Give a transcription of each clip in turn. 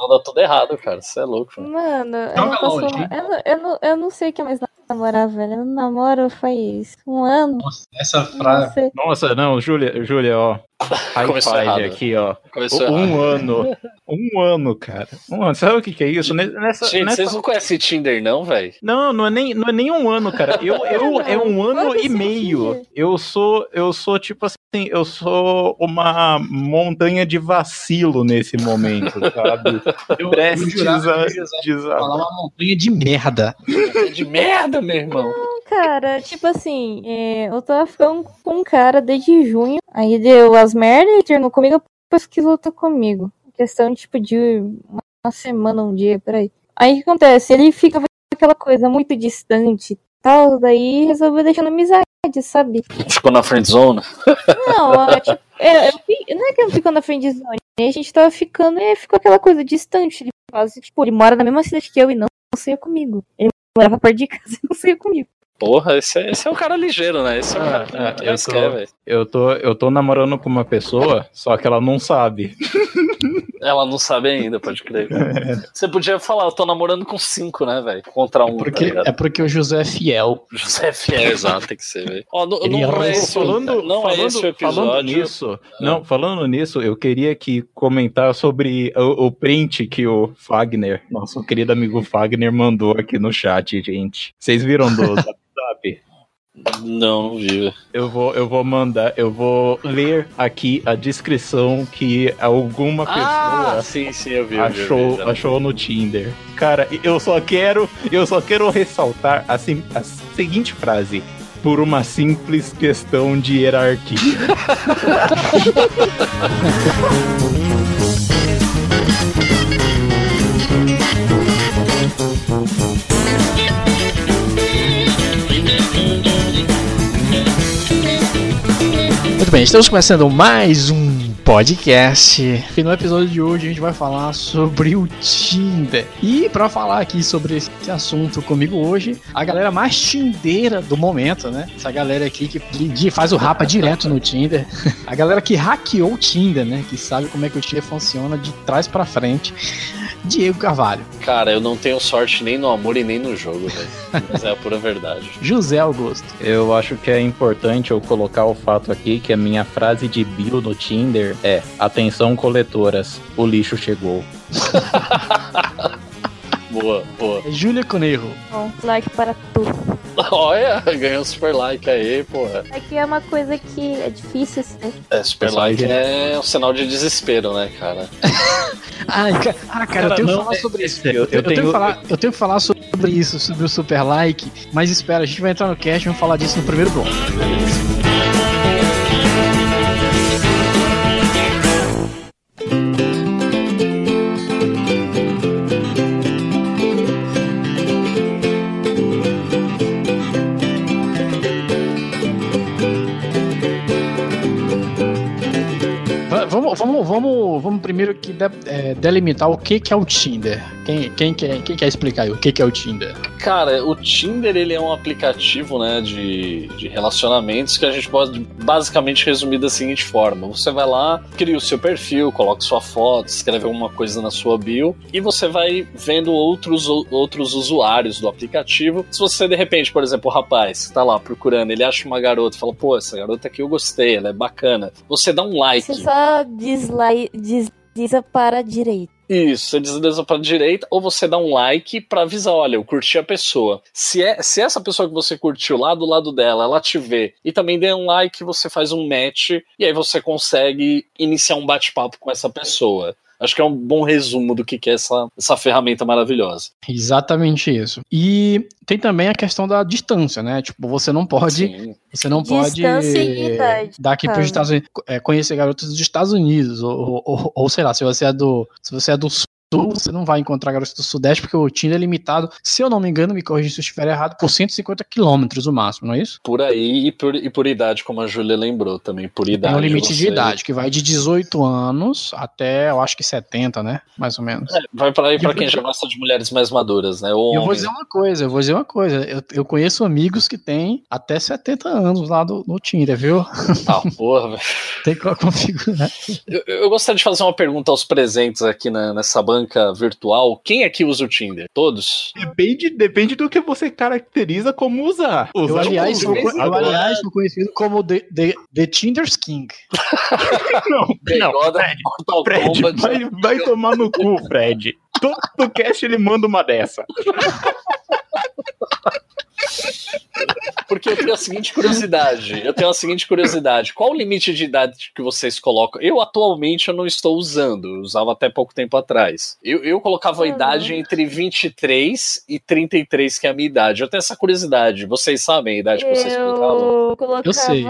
Manda tudo errado, cara. Você é louco. Mano, eu não, posso longe, eu, não, eu, não, eu não sei o que é mais namorar, velho. Eu namoro faz um ano. Nossa, essa Não frase. Nossa, não, Júlia, Júlia, ó. Começou errado. aqui, ó. Começou errado. Um ano. Um ano, cara. Um ano. Sabe o que, que é isso? Ne- Nessa, Gente, nessa- vocês não conhecem Tinder, não, velho? Não, não é, nem, não é nem um ano, cara. Eu, eu é um ano e meio. aqui. Eu sou, eu sou tipo assim, eu sou uma montanha de vacilo nesse momento, sabe? Eu, eu Prestes a falar uma montanha de merda. De merda, meu irmão. Cara, tipo assim, é, eu tava ficando com um cara desde junho. Aí deu as merdas e terminou comigo, depois que voltou comigo. Questão, tipo, de uma semana, um dia, peraí. Aí o que acontece? Ele fica com aquela coisa muito distante e tal, daí resolveu deixando amizade, sabe? Ficou na friend zone? Não, é, tipo, eu fi- não é que eu fico na frente de zone. A gente tava ficando e ficou aquela coisa distante. Ele, quase, tipo, ele mora na mesma cidade que eu e não, não saía comigo. Ele morava perto de casa e não saía comigo. Porra, esse é, esse é o cara ligeiro, né? Esse é o Ah, cara que é, eu tô- quer, velho. Eu tô, eu tô namorando com uma pessoa, só que ela não sabe. Ela não sabe ainda, pode crer. Você podia falar, eu tô namorando com cinco, né, velho? Contra um, tá Porque, ligado? é porque o José é fiel. José é fiel, exato, tem que ser, velho. Ó, não, Ele não, é é esse, falando, não é falando, esse o falando episódio. nisso, não, falando nisso, eu queria aqui comentar sobre o, o print que o Fagner, nosso querido amigo Fagner, mandou aqui no chat, gente. Vocês viram do? Não, não vi. Eu vou, eu vou mandar, eu vou ler aqui a descrição que alguma Ah, pessoa sim, sim, eu vi. vi, vi, achou, já. achou no Tinder. Cara, eu só quero, eu só quero ressaltar a, sim- a seguinte frase. Por uma simples questão de hierarquia. Muito bem, estamos começando mais um podcast. E no episódio de hoje a gente vai falar sobre o Tinder. E para falar aqui sobre esse assunto comigo hoje, a galera mais tindeira do momento, né? Essa galera aqui que, faz o rapa direto no Tinder. A galera que hackeou o Tinder, né? Que sabe como é que o Tinder funciona de trás para frente. Diego Carvalho, Cara, eu não tenho sorte nem no amor e nem no jogo, velho. Mas é a pura verdade. José Augusto, Eu acho que é importante eu colocar o fato aqui que a minha frase de bio no Tinder é: Atenção, coletoras, o lixo chegou. Boa, boa. Júlia Coneiro, Bom, like para tudo. Olha, ganhou um super like aí, porra. É que é uma coisa que é difícil ser. É, super like é um sinal de desespero, né, cara? Ai, ca- ah, cara, eu tenho que falar sobre isso. Eu, Eu, eu tenho tenho. que falar, eu tenho que falar sobre isso, sobre o super like, mas espera, a gente vai entrar no cast e vamos falar disso no primeiro bloco. Vamos, vamos primeiro que de- é, delimitar o que, que é o Tinder. Quem, quem, quer, quem quer explicar aí o que, que é o Tinder? Cara, o Tinder ele é um aplicativo né, de, de relacionamentos que a gente pode basicamente resumir da seguinte forma: você vai lá, cria o seu perfil, coloca sua foto, escreve alguma coisa na sua bio e você vai vendo outros, outros usuários do aplicativo. Se você de repente, por exemplo, o rapaz tá lá procurando, ele acha uma garota, fala, pô, essa garota aqui eu gostei, ela é bacana. Você dá um like. Você só desli- desliza para a direita. Isso, você desliza pra direita ou você dá um like pra avisar, olha, eu curti a pessoa. Se, é, se essa pessoa que você curtiu lá do lado dela, ela te vê e também dê um like, você faz um match e aí você consegue iniciar um bate-papo com essa pessoa. Acho que é um bom resumo do que é essa, essa ferramenta maravilhosa. Exatamente isso. E tem também a questão da distância, né? Tipo, você não pode, Sim. você não pode Distância e idade, daqui para os. Estados Unidos, é, conhecer garotas dos Estados Unidos ou, ou, ou sei lá, se você é do, se você é do sul, você não vai encontrar garotas do sudeste porque o Tinder é limitado, se eu não me engano, me corrija se eu estiver errado, por 150 quilômetros o máximo, não é isso? Por aí e por, e por idade, como a Júlia lembrou também, por idade. Tem um limite de você- idade que vai de 18 anos até, eu acho que 70, né? Mais ou menos. É, vai para aí pra E quem já gosta de mulheres mais maduras, né? Ou eu vou dizer uma coisa, eu vou dizer uma coisa. Eu, eu conheço amigos que têm até 70 anos lá do, no Tinder, viu? Ah, porra, velho. Tem que configurar. Eu, eu gostaria de fazer uma pergunta aos presentes aqui na- nessa banca banca virtual, quem aqui usa o Tinder? Todos? Depende, depende do que você caracteriza como usar. Eu, Usar aliás, sou, como- eu, aliás, sou conhecido como The, the, the Tinder's King. Não, não, Begoda, Fred, Fred, vai, vai tomar no cu, Fred. Todo cast ele manda uma dessa. Porque eu tenho a seguinte curiosidade. Eu tenho a seguinte curiosidade. Qual o limite de idade que vocês colocam? Eu atualmente eu não estou usando. Eu usava até pouco tempo atrás. Eu, eu colocava a Uhum. idade entre 23 e 33, que é a minha idade. Eu tenho essa curiosidade. Vocês sabem a idade que vocês colocavam? Eu colocava. Eu sei.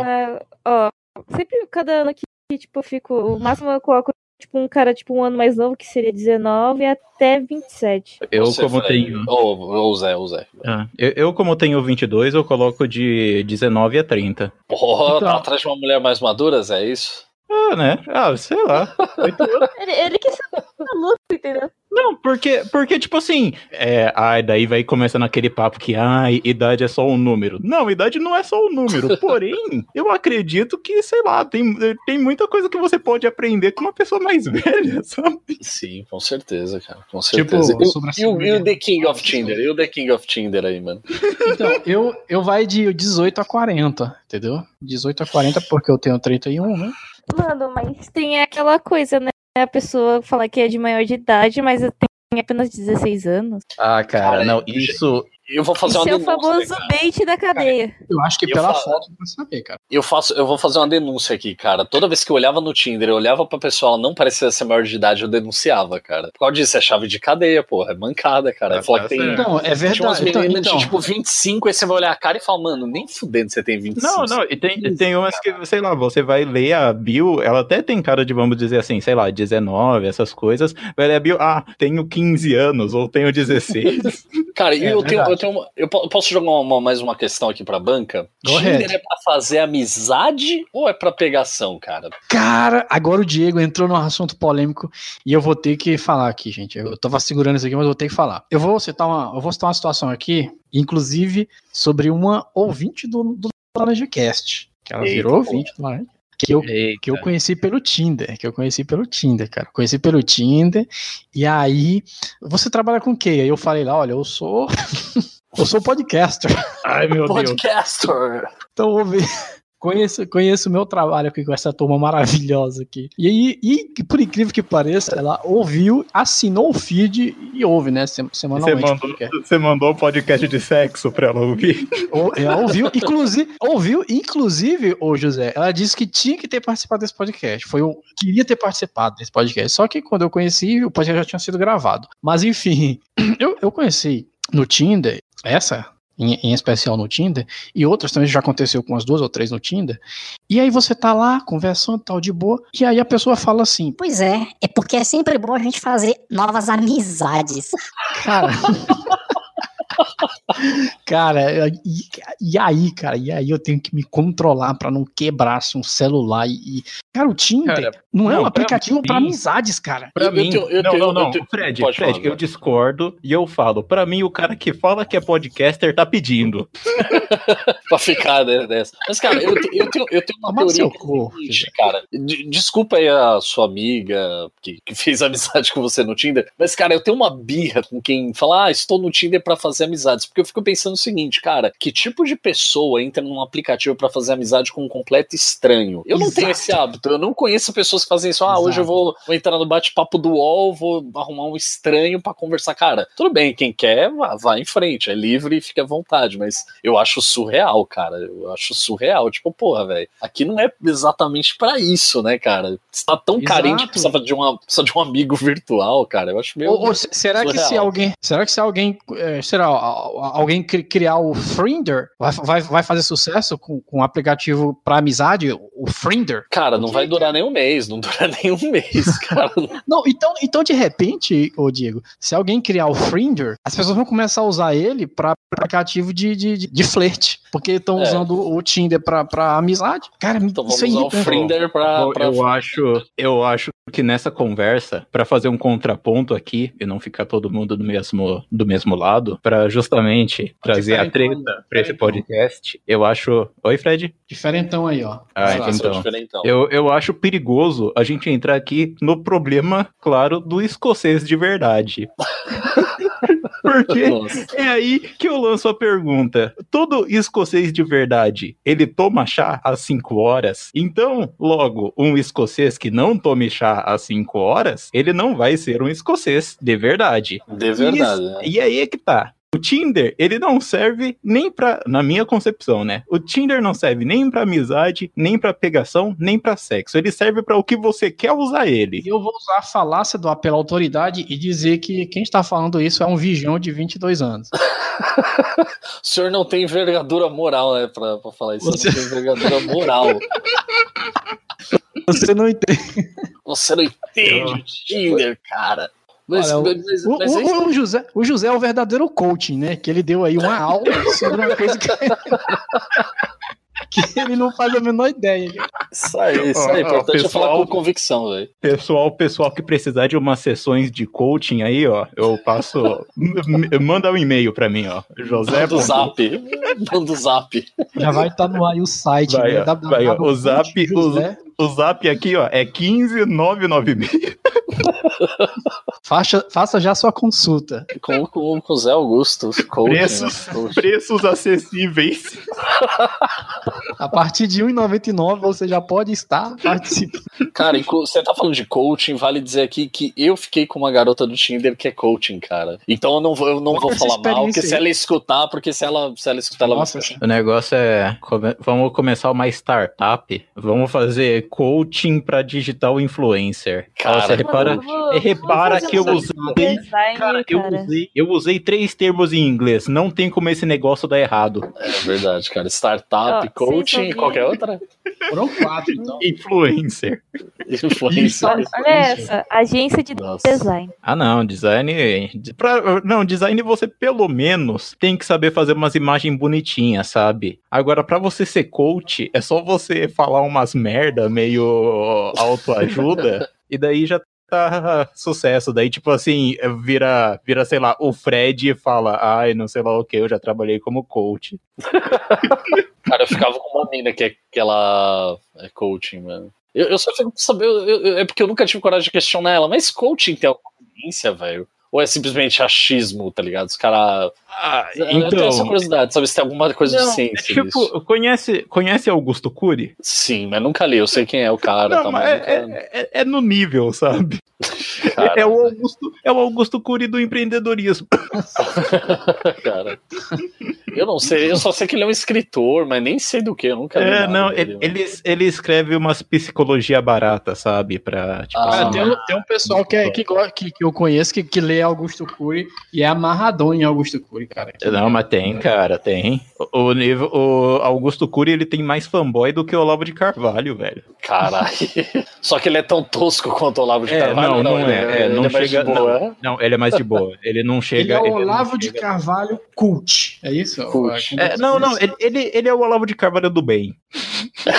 Ó, sempre cada ano que, tipo, eu fico. O máximo eu coloco, tipo, um cara, tipo, um ano mais novo, que seria 19 até 27. Eu, Você, como Fred. tenho. Ou ou o Zé, o Zé. Ah, eu, eu, como tenho 22, eu coloco de 19 a 30. Porra, Então. tá atrás de uma mulher mais madura, Zé, é isso? Ah, né? Ah, sei lá. Ele, ele que ser maluco, entendeu? Não, porque, porque tipo assim, é, ai, daí vai começando aquele papo que, ai, idade é só um número. Não, idade não é só um número. Porém, eu acredito que, sei lá, tem, tem muita coisa que você pode aprender com uma pessoa mais velha, sabe? Sim, com certeza, cara. Com Tipo, certeza. sobre a e, o, e o The King of Tinder? E o The King of Tinder aí, mano? Então, eu, eu vai de 18 a 40, entendeu? 18 a 40 porque eu tenho 31, né? Mano, mas tem aquela coisa, né? A pessoa fala que é de maior de idade, mas tem apenas 16 anos. Ah, cara, Cara, não, isso. Eu vou fazer Isso uma é o denúncia. famoso cara. bait da cadeia. Eu acho que Eu pela foto dá pra saber, cara. Eu faço, eu vou fazer uma denúncia aqui, cara. Toda vez que eu olhava no Tinder, eu olhava pra pessoa, ela não parecia ser maior de idade, eu denunciava, cara. Por causa disso, é chave de cadeia, porra. É mancada, cara. Falo que tem. certo. Então, é Tinha umas verdade. Então, meninas então, de tipo 25, aí você vai olhar a cara e fala, mano, nem fudendo você tem 25. Não, não, e tem, tem umas que, sei lá, você vai ler a bio, ela até tem cara de, vamos dizer assim, sei lá, 19, essas coisas. Vai ler a bio, ah, tenho 15 anos, ou tenho 16. Cara, e É, eu, tenho, verdade. eu tenho uma- eu po- posso jogar uma- mais uma questão aqui pra banca? Go Tinder ahead. é pra fazer amizade ou é pra pegação, cara? Cara, agora o Diego entrou num assunto polêmico e eu vou ter que falar aqui, gente. Eu tava segurando isso aqui, mas eu vou ter que falar. Eu vou citar uma, eu vou citar uma situação aqui, inclusive sobre uma ouvinte do, do LaranjaCast. Que ela Eita, virou ouvinte do Laranja. Que eu, que eu conheci pelo Tinder, que eu conheci pelo Tinder, cara. Conheci pelo Tinder. E aí, você trabalha com o quê? Aí eu falei lá, olha, eu sou eu sou podcaster. Ai, meu Deus. Podcaster! Então, vou ver. Conheço, conheço o meu trabalho aqui com essa turma maravilhosa aqui. E aí, e, por incrível que pareça, ela ouviu, assinou o feed e ouve, né? sem- Você Semanalmente. mandou, você mandou um podcast de sexo pra ela ouvir? Ou- Ela ouviu, inclusive, ouviu, inclusive, ô José, ela disse que tinha que ter participado desse podcast. Foi o queria ter participado desse podcast. Só que quando eu conheci, o podcast já tinha sido gravado. Mas enfim, eu, eu conheci no Tinder, essa. Em, em especial no Tinder, e outras também já aconteceu com umas duas ou três no Tinder. E aí você tá lá conversando, tal, de boa, e aí a pessoa fala assim, Pois é, é porque é sempre bom a gente fazer novas amizades. Cara. cara, e, e aí, cara, e aí eu tenho que me controlar pra não quebrar assim, um celular e. e- Cara, o Tinder Cara, não é não, um pra aplicativo pra mim- amizades, cara. Pra Eu- eu mim, tenho- eu não, tenho- não, não, eu Fred, Pode Fred, falar, eu discordo e eu falo, pra mim o cara que fala que é podcaster tá pedindo. pra ficar né, dessa. Mas, cara, eu, eu tenho, eu tenho uma Toma teoria é cu, o seguinte, cara. de- desculpa aí a sua amiga que, que fez amizade com você no Tinder, mas, cara, eu tenho uma birra com quem fala, ah, estou no Tinder pra fazer amizades. Porque eu fico pensando o seguinte, cara, que tipo de pessoa entra num aplicativo pra fazer amizade com um completo estranho? Eu não Exato. tenho esse hábito, eu não conheço pessoas que fazem isso. Ah, hoje eu Exato. vou, vou entrar no bate-papo do UOL, vou arrumar um estranho pra conversar. Cara, tudo bem, quem quer, vá, vá em frente, é livre e fica à vontade, mas eu acho surreal, cara. Eu acho surreal. Tipo, porra, velho, aqui não é exatamente pra isso, né, cara? Você tá tão Exato. carente que precisava de, uma, precisa de um amigo virtual, cara. Eu acho meio. Ou, ou se- será que se surreal. alguém, será que se alguém, eh, será alguém cri- criar o Friender vai, vai, vai fazer sucesso com, com um aplicativo pra amizade, o Friender? Cara, não vai durar nem um mês, não dura nem um mês, cara. Não, então, então de repente, ô Diego, se alguém criar o Friender, as pessoas vão começar a usar ele para aplicativo de, de, de, de flerte. Porque estão É. usando o Tinder pra, pra amizade. Cara, Então vamos isso é usar o. Frinder pra. Eu, pra- eu acho, eu acho que nessa conversa, pra fazer um contraponto aqui e não ficar todo mundo do mesmo, do mesmo lado, pra justamente trazer a treta pra esse podcast, eu acho. Oi, Fred? Diferentão aí, ó. Ah, então. Eu, eu acho perigoso a gente entrar aqui no problema, claro, do escocês de verdade. Porque Nossa. é aí que eu lanço a pergunta. Todo escocês de verdade, ele toma chá às 5 horas? Então, logo, um escocês que não tome chá às 5 horas, ele não vai ser um escocês de verdade. De verdade, Isso- né? E aí é que tá. O Tinder, ele não serve nem pra. Na minha concepção, né? O Tinder não serve nem pra amizade, nem pra pegação, nem pra sexo. Ele serve pra o que você quer usar ele. E eu vou usar a falácia do apelo à autoridade e dizer que quem está falando isso é um vigião de 22 anos. O senhor não tem envergadura moral, né, pra, pra falar isso. Você não tem envergadura moral. Você não entende. Você não entende o Tinder, cara. Mas, Olha, mas, O, mas é isso- o- o José, o José é o verdadeiro coaching, né? Que ele deu aí uma aula sobre uma coisa que, que ele não faz a menor ideia. isso aí, isso aí. Importante é pessoal- falar com convicção, velho. Pessoal, pessoal que precisar de umas sessões de coaching aí, ó, eu passo. m- m- manda um e-mail pra mim, ó. José. Manda o zap. Manda o zap. Já vai estar no ar aí o site, Vai, né? ó, vai, ó, o zap- José. O zap aqui, ó, é 15996. Faça, faça já sua consulta. Com, com, com o Zé Augusto. Coaching, Preços, né? Coaching. preços acessíveis. A partir de R$ 1,99 você já pode estar participando. Cara, você tá falando de coaching, vale dizer aqui que eu fiquei com uma garota do Tinder que é coaching, cara. Então eu não vou, eu não vou falar mal, porque se ela escutar, porque se ela, se ela escutar, ela vai Nossa, se O negócio é. come- vamos começar uma startup. Vamos fazer coaching pra digital influencer. Cara, Você repara, é, repara que eu usei. design, Cara, eu cara. usei, eu usei três termos em inglês. Não tem como esse negócio dar errado. É verdade, cara. Startup, Ó, coaching e qualquer outra. Foram quatro, então. Influencer. Influência. Olha essa, agência de Nossa. design. Ah, não, design. Pra, não, design você pelo menos tem que saber fazer umas imagens bonitinhas, sabe? Agora, pra você ser coach, é só você falar umas merda meio autoajuda, e daí já tá sucesso. Daí, tipo assim, vira, vira, sei lá, o Fred fala, ai, não sei lá o que, eu já trabalhei como coach. Cara, eu ficava com uma mina que, é, que ela é coaching, mano. Eu, eu só fico saber, eu- eu- é porque eu nunca tive coragem de questionar ela, mas coaching tem alguma evidência, velho? Ou é simplesmente achismo, tá ligado? Os caras. Ah, Eu tenho essa então. curiosidade, sabe? Se tem alguma coisa de Não, ciência. nisso. tipo, conhece, conhece Augusto Cury? Sim, mas nunca li. Eu sei quem é o cara, Não, tá, mas é, nunca- é- é- é no nível, sabe? cara, É o Augusto, é o Augusto Cury do empreendedorismo. cara. Eu não sei, eu só sei que ele é um escritor, mas nem sei do que, eu nunca. É, nada não, dele, ele, ele, ele escreve umas psicologia barata, sabe? Pra, tipo, Ah, assim, tem, um, tem um pessoal que, é, que, que, que eu conheço que, que lê Augusto Cury e é amarradão em Augusto Cury, cara. Não, mas tem, cara, tem. O, o Augusto Cury, ele tem mais fanboy do que o Olavo de Carvalho, velho. Caralho. Só que ele é tão tosco quanto o Olavo de É, Carvalho. não, não ele é, é, ele não mais de chega- boa, é? Não, ele é mais de boa. Ele não Ele chega. é o ele não Olavo de chega- Carvalho cult. É isso? Cult. É, É, não, não, ele, ele, ele é o Olavo de Carvalho do bem.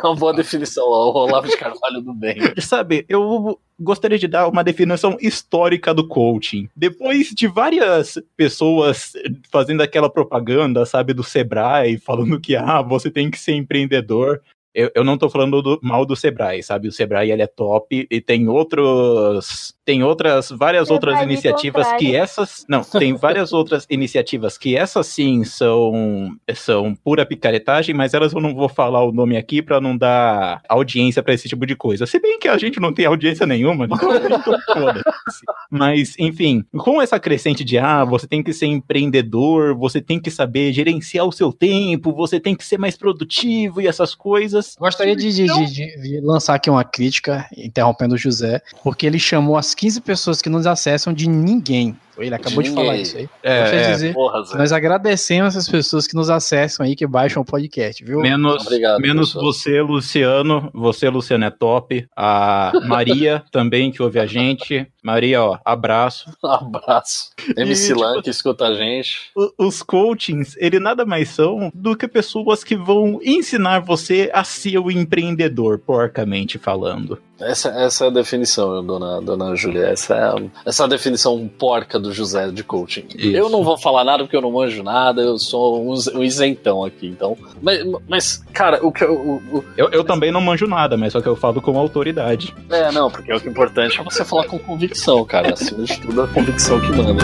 É uma boa definição, ó, o Olavo de Carvalho do bem. Sabe, eu gostaria de dar uma definição histórica do coaching. Depois de várias pessoas fazendo aquela propaganda, sabe, do Sebrae, falando que ah, você tem que ser empreendedor. Eu, eu não tô falando do- mal do Sebrae, sabe? O Sebrae ele é top e tem outros. Tem outras, várias Sebrae outras iniciativas que essas. Não, tem várias outras iniciativas que essas sim são, são pura picaretagem, mas elas eu não vou falar o nome aqui pra não dar audiência pra esse tipo de coisa. Se bem que a gente não tem audiência nenhuma, então, então foda-se. Mas, enfim, com essa crescente de ah, você tem que ser empreendedor, você tem que saber gerenciar o seu tempo, você tem que ser mais produtivo e essas coisas. Gostaria de, de- de- de- de lançar aqui uma crítica, interrompendo o José, porque ele chamou as 15 pessoas que nos acessam de ninguém. Ele acabou de, De falar isso aí. É, Deixa é, dizer, Porra, Zé. nós agradecemos essas pessoas que nos acessam aí, que baixam o podcast, viu? Menos, Obrigado, menos você, Luciano. Você, Luciano, é top. A Maria também, que ouve a gente. Maria, ó, abraço. Abraço. MC tipo- Lan que escuta a gente. Os coachings, ele nada mais são do que pessoas que vão ensinar você a ser o empreendedor, porcamente falando. Essa, essa é a definição, dona, dona Júlia. Essa é, a, essa é a definição porca do José de coaching. Isso. Eu não vou falar nada porque eu não manjo nada, eu sou um, um isentão aqui, então. Mas, mas, cara, o que eu. o- o- Eu, eu também não manjo nada, mas só que eu falo com autoridade. é, não, porque o que é importante é você falar com convicção, cara. Acima de tudo, a convicção que manda.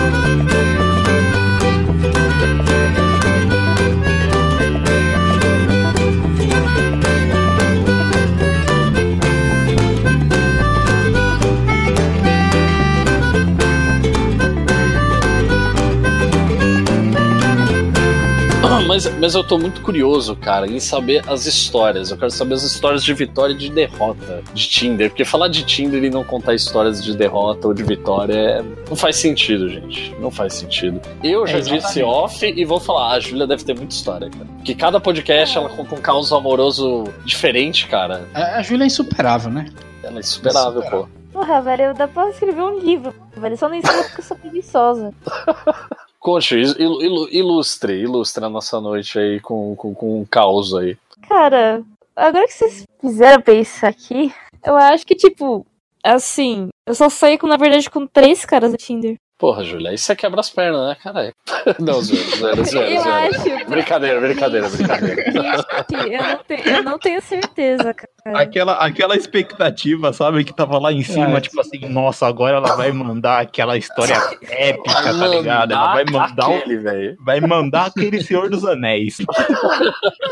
Mas, mas eu tô muito curioso, cara, em saber as histórias. Eu quero saber as histórias de vitória e de derrota de Tinder. Porque falar de Tinder e não contar histórias de derrota ou de vitória é- não faz sentido, gente. Não faz sentido. Eu já É, disse off e vou falar, ah, a Júlia deve ter muita história, cara. Porque cada podcast ela conta um caos amoroso diferente, cara. A, a Júlia é insuperável, né? Ela é insuperável, pô. Porra, velho, dá pra escrever um livro, velho. Só não ensina porque eu sou preguiçosa. Conte, il- il- ilustre, ilustre a nossa noite aí com, com, com um caos aí. Cara, agora que vocês fizeram pensar aqui, eu acho que, tipo, assim, eu só saí com, na verdade, com três caras no Tinder. Porra, Júlia, aí você quebra as pernas, né, caralho? Não, zoeira, zoeira, zoeira, eu zoeira. acho. Brincadeira, brincadeira, brincadeira. Eu não, tenho, eu não tenho certeza, cara. Aquela, aquela expectativa, sabe, que tava lá em cima, É. tipo assim, nossa, agora ela vai mandar aquela história épica, tá ligado? Ela vai mandar, aquele, velho. vai mandar aquele Senhor dos Anéis.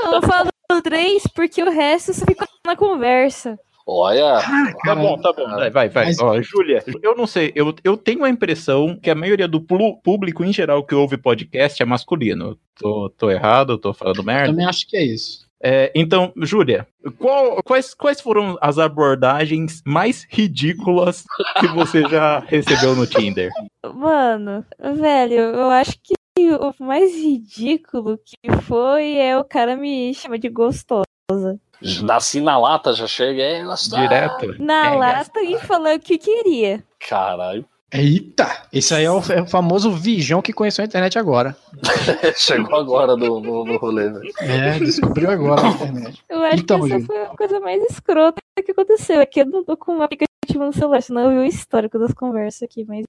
Não, eu falo três porque o resto só ficou na conversa. Olha, Tá bom, tá bom. Vai, vai. vai. Mas- Ó, Júlia, eu não sei, eu, eu tenho a impressão que a maioria do público em geral que ouve podcast é masculino. Tô, tô errado, tô falando merda. Também acho que é isso. É, então, Júlia, qual- quais, quais foram as abordagens mais ridículas que você já recebeu no Tinder? Mano, velho, eu acho que o mais ridículo que foi é o cara me chamar de gostosa. Assim na lata já chega, é, nossa, Direto? Na É, lata e falando o que queria. Caralho, Eita! Esse aí é o, é o famoso Vijão que conheceu a internet agora. chegou agora no, no, no rolê, velho. É, descobriu agora na internet. Eu acho Então, que essa Júlio. foi a coisa mais escrota que aconteceu. É que eu não tô com um aplicativo no celular, senão eu vi o histórico das conversas aqui, mas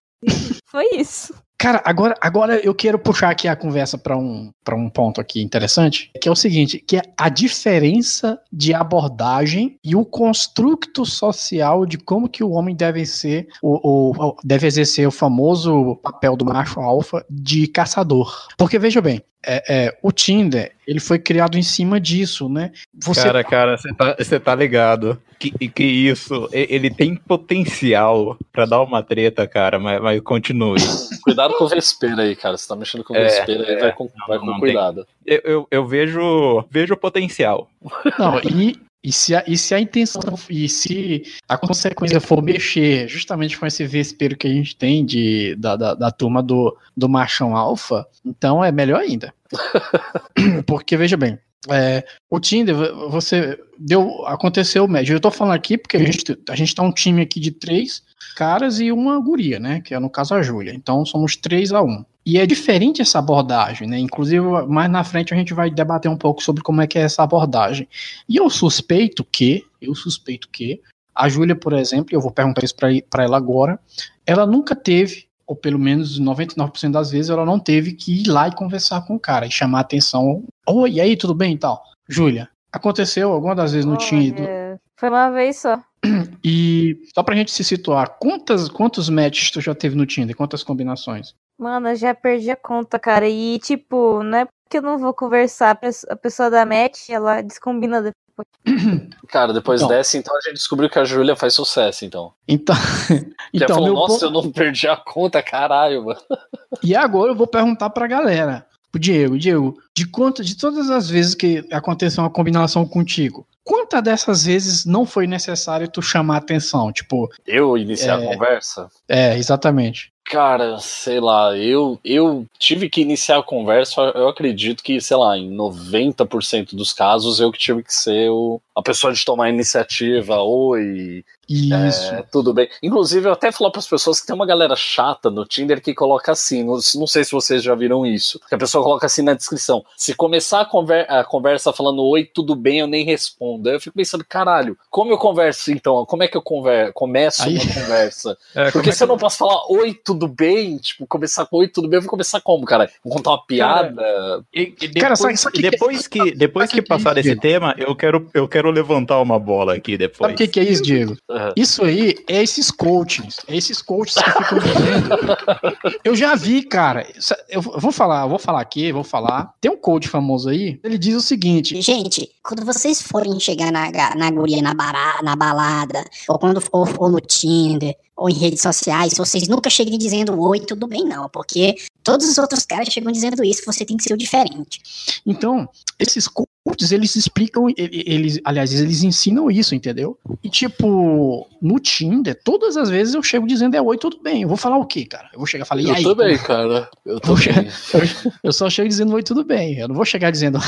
foi isso. Cara, agora, agora eu quero puxar aqui a conversa para um, pra um ponto aqui interessante, que é o seguinte, que é a diferença de abordagem e o construto social de como que o homem deve ser, o, deve exercer o famoso papel do macho alfa de caçador. Porque veja bem, é, é, o Tinder, ele foi criado em cima disso, né? Você Cara, cara, você tá, tá ligado. Que, que isso, ele tem potencial pra dar uma treta, cara, mas, mas continue. Cuidado com o vespeiro aí, cara. Você tá mexendo com o É, vespeiro aí, é. vai com, vai Não, com não cuidado. Eu, eu, eu vejo, vejo potencial. Não, e, e, se a, e se a intenção e se a consequência for mexer justamente com esse vespeiro que a gente tem de, da, da, da turma do, do machão alfa, então é melhor ainda. Porque, veja bem, é, o Tinder, vo- você deu. Aconteceu médio. Eu tô falando aqui porque a gente, a gente tá um time aqui de três caras e uma guria, né? Que é no caso a Júlia. Então somos três a um. E é diferente essa abordagem, né? Inclusive, mais na frente a gente vai debater um pouco sobre como é que é essa abordagem. E eu suspeito que, eu suspeito que, a Júlia, por exemplo, eu vou perguntar isso para ela agora, ela nunca teve, ou pelo menos 99% das vezes, ela não teve que ir lá e conversar com o cara e chamar a atenção. Oi, e aí, tudo bem e tal? Júlia, aconteceu alguma das vezes no Tinder? Foi uma vez só. E só pra gente se situar, quantas, quantos matches tu já teve no Tinder? Quantas combinações? Mano, eu já perdi a conta, cara. E, tipo, não é porque eu não vou conversar, a pes- a pessoa da match, ela descombina depois. Cara, depois Então. dessa, então a gente descobriu que a Júlia faz sucesso, então. Então, então falou, meu nossa, ponto- eu não perdi a conta, caralho, mano. E agora eu vou perguntar pra galera. O Diego, Diego, de quanto, de todas as vezes que aconteceu uma combinação contigo, quantas dessas vezes não foi necessário tu chamar atenção? Tipo, Eu iniciar É. a conversa? é, exatamente. Cara, sei lá, eu, eu tive que iniciar a conversa, eu acredito que, sei lá, em 90% dos casos eu que tive que ser o, a pessoa de tomar a iniciativa, oi, Isso. é, tudo bem. Inclusive, eu até falo para as pessoas que tem uma galera chata no Tinder que coloca assim, não, não sei se vocês já viram isso, que a pessoa coloca assim na descrição, se começar a, conver a conversa falando oi, tudo bem, eu nem respondo. Aí eu fico pensando, caralho, como eu converso então? Como é que eu conver começo Aí- uma conversa? É, Porque é se eu não posso falar oi, tudo bem, tipo, começar com oi, tudo bem, eu vou começar como, cara? Vou contar uma piada? E, e depois, Cara, sabe- sabe e que- depois que, depois que que é passar isso, desse tema, eu quero, eu quero levantar uma bola aqui depois. Sabe o que, que é isso, Diego? Aham. Isso aí é esses coaches. É esses coaches que ficam dizendo. Eu já vi, cara. Eu vou falar, eu vou falar aqui, vou falar. Tem um coach famoso aí, ele diz o seguinte: Gente, quando vocês forem chegar na, na guria, na, bara, na balada, ou quando for, for no Tinder, ou em redes sociais, vocês nunca cheguem dizendo oi, tudo bem, não. Porque todos os outros caras chegam dizendo isso, você tem que ser o diferente. Então, esses coaches, eles explicam, eles, aliás, eles ensinam isso, entendeu? E tipo, no Tinder, todas as vezes eu chego dizendo é oi, tudo bem. Eu vou falar o quê, cara? Eu vou chegar e falar, e Eu aí? também, cara. Eu Poxa. também. Eu só chego dizendo oi, tudo bem. Eu não vou chegar dizendo,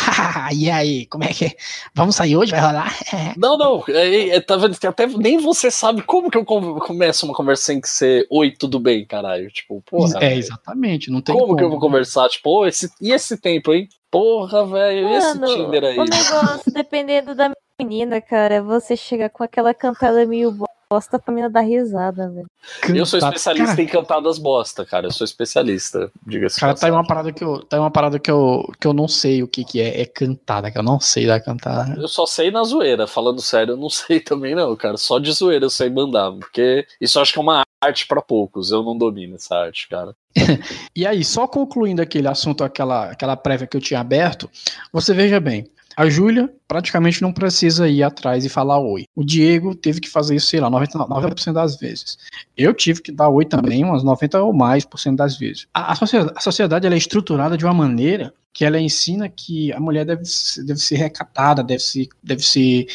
e aí, como é que é? Vamos sair hoje? Vai rolar? Não, não, é, é, tá vendo que até nem você sabe como que eu com- começo uma conversa sem que ser oi, tudo bem, caralho. Tipo, porra. é, exatamente, não tem como, que eu vou conversar? Tipo, ô, esse, e esse tempo, hein? Porra, velho, e esse Tinder aí? o negócio, dependendo da menina, cara, é você chegar com aquela cantada meio bosta pra menina dar risada, velho. Eu sou especialista Cara, em cantadas bosta, cara. Eu sou especialista, diga-se. Cara, tá aí uma parada que eu, tá aí uma parada que eu, que eu não sei o que que é, é cantada, que eu não sei da cantada. Eu só sei na zoeira, falando sério, eu não sei também não, cara. Só de zoeira eu sei mandar, porque isso eu acho que é uma arte pra poucos. Eu não domino essa arte, cara. E aí, só concluindo aquele assunto, aquela, aquela prévia que eu tinha aberto, você veja bem, a Júlia praticamente não precisa ir atrás e falar oi. O Diego teve que fazer isso, sei lá, 90%, 90 das vezes. Eu tive que dar oi também, umas 90 ou mais por cento das vezes. A, a sociedade, a sociedade é estruturada de uma maneira que ela ensina que a mulher deve, deve ser recatada, deve ser, deve ser,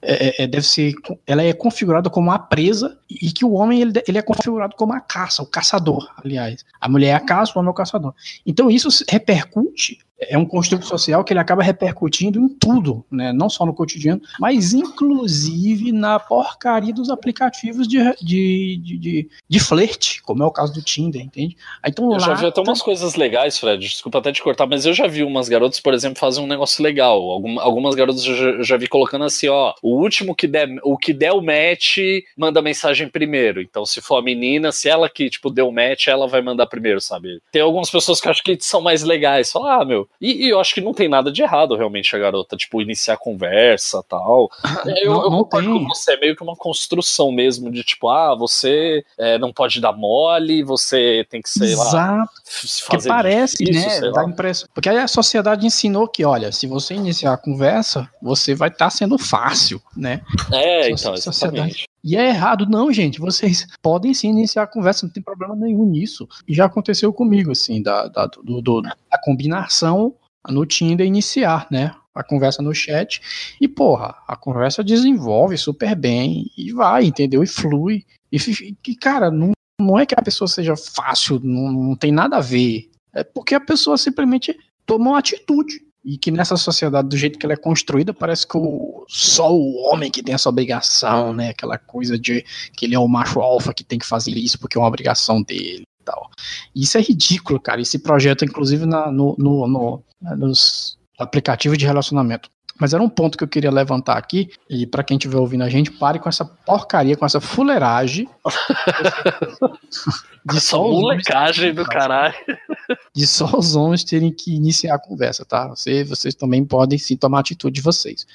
é, é, deve ser, ela é configurada como a presa e que o homem ele, ele é configurado como a caça, o caçador, aliás. A mulher é a caça, o homem é o caçador. Então isso repercute, é um construto social que ele acaba repercutindo em tudo, né? Não só no cotidiano, mas inclusive na porcaria dos aplicativos de, de, de, de, de flerte, como é o caso do Tinder, entende? Então, Eu já vi até umas coisas legais, Fred. Desculpa até te cortar, mas eu já vi umas garotas, por exemplo, fazer um negócio legal. Algum- algumas garotas eu já, já vi colocando assim, ó, o último que der, o que der o match, manda mensagem primeiro. Então, se for a menina, se ela que, tipo, deu match, ela vai mandar primeiro, sabe? Tem algumas pessoas que acho que são mais legais. Fala, ah, meu. E, e eu acho que não tem nada de errado, realmente, a garota, tipo, iniciar conversa tal. É, Eu, Não- eu não concordo tem. com você, é meio que uma construção mesmo de tipo, ah, você é, não pode dar mole, você tem que, sei lá, Exato. Porque fazer parece, difícil, né? Dá lá. impressão. Porque aí a sociedade ensinou que, olha, se você iniciar a conversa, você vai estar sendo fácil, né? É, então, exatamente. E é errado, não, gente. Vocês podem sim iniciar a conversa, não tem problema nenhum nisso. E já aconteceu comigo, assim, da, da, do, do- da combinação no Tinder iniciar, né? A conversa no chat. E, porra, a conversa desenvolve super bem e vai, entendeu? E flui. E, e cara, não, não é que a pessoa seja fácil, não, não tem nada a ver. É porque a pessoa simplesmente toma uma atitude. E que nessa sociedade, do jeito que ela é construída, parece que o, só o homem que tem essa obrigação, né? Aquela coisa de que ele é o macho alfa que tem que fazer isso porque é uma obrigação dele e tal. Isso é ridículo, cara. Esse projeto, inclusive, na, no, no, no- nos aplicativos de relacionamento. Mas era um ponto que eu queria levantar aqui, e para quem estiver ouvindo a gente, pare com essa porcaria, com essa fuleiragem. de só os homens- molecagem do caralho. de só os homens terem que iniciar a conversa, tá? Você, vocês também podem sim tomar atitude de vocês.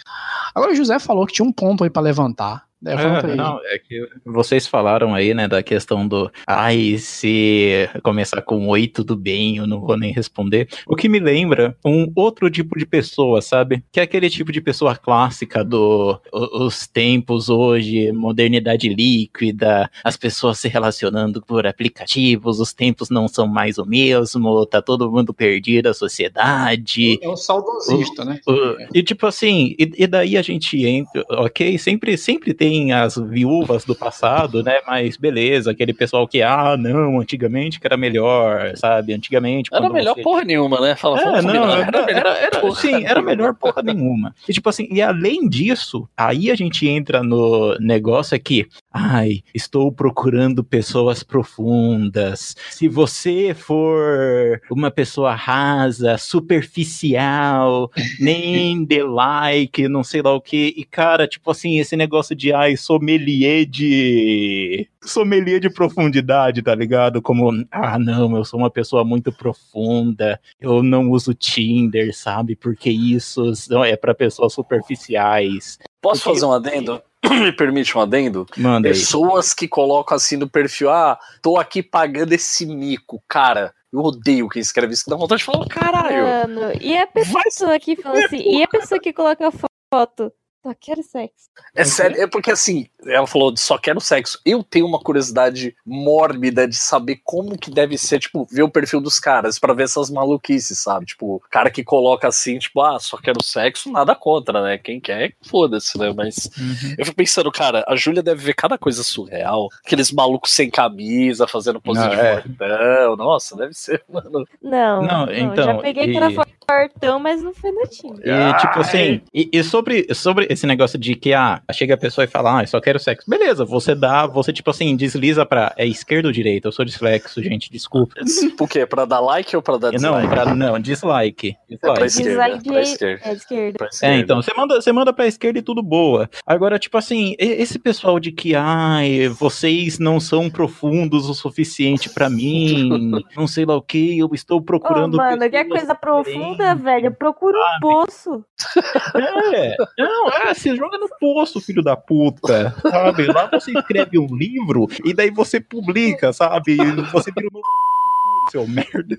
Agora o José falou que tinha um ponto aí pra levantar. É, aí. não, é que vocês falaram aí, né, da questão do ai, se começar com oi, tudo bem, eu não vou nem responder. O que me lembra um outro tipo de pessoa, sabe? Que é aquele tipo de pessoa clássica do o- os tempos hoje, modernidade líquida, as pessoas se relacionando por aplicativos, os tempos não são mais o mesmo, tá todo mundo perdido, a sociedade. É o saudosista, né? Uh, E tipo assim, e, e daí a gente entra, ok? Sempre, sempre tem assim, as viúvas do passado, né? Mas beleza, aquele pessoal que, ah, não, antigamente que era melhor, sabe? Antigamente. Era melhor você- porra nenhuma, né? Fala, é, não, era, era, era- sim, era melhor porra nenhuma. E tipo assim, e além disso, aí a gente entra no negócio aqui. Ai, estou procurando pessoas profundas. Se você for uma pessoa rasa, superficial, nem dê like, não sei lá o que. E cara, tipo assim, esse negócio de ai, sommelier de. Sommelier de profundidade, tá ligado? Como, ah, não, eu sou uma pessoa muito profunda, eu não uso Tinder, sabe? Porque isso não é pra pessoas superficiais. Posso fazer um adendo? Me permite um adendo? Manda aí. Pessoas que colocam assim no perfil, ah, tô aqui pagando esse mico. Cara, eu odeio quem escreve isso, que dá vontade de falar, caralho. Mano, e a pessoa que fala assim, e a pessoa que coloca foto, só quero sexo. É sério, é porque assim, ela falou de só quero sexo. Eu tenho uma curiosidade mórbida de saber como que deve ser, tipo, ver o perfil dos caras pra ver essas maluquices, sabe? Tipo, cara que coloca assim, tipo, ah, só quero sexo, nada contra, né? Quem quer, foda-se, né? Mas Uhum. eu fico pensando, cara, a Júlia deve ver cada coisa surreal. Aqueles malucos sem camisa, fazendo pose Não, de é. fortão. Nossa, deve ser, mano. Não, Não, não, então, já peguei e- que era fortão, mas não foi no time. E tipo assim, e, e sobre, sobre esse negócio de que ah, chega a pessoa e fala, ah, eu só quero sexo. Beleza, você dá, você tipo assim, desliza pra. É esquerda ou direita? Eu sou dislexo, gente, desculpa. Por quê? Pra dar like ou pra dar Não, dislike? pra, não, dislike. É pra dislike. esquerda, Dislike pra esquerda. é de esquerda. Pra É, então, você manda, você manda pra esquerda e tudo boa. Agora, tipo assim, esse pessoal de que, ai, vocês não são profundos o suficiente pra mim, não sei lá o que, eu estou procurando. mano, quer pessoas coisa profunda, velho? Procura um poço. É, não, é, você joga no poço, filho da puta, sabe? Lá você escreve um livro e daí você publica, sabe? Você vira um seu merda.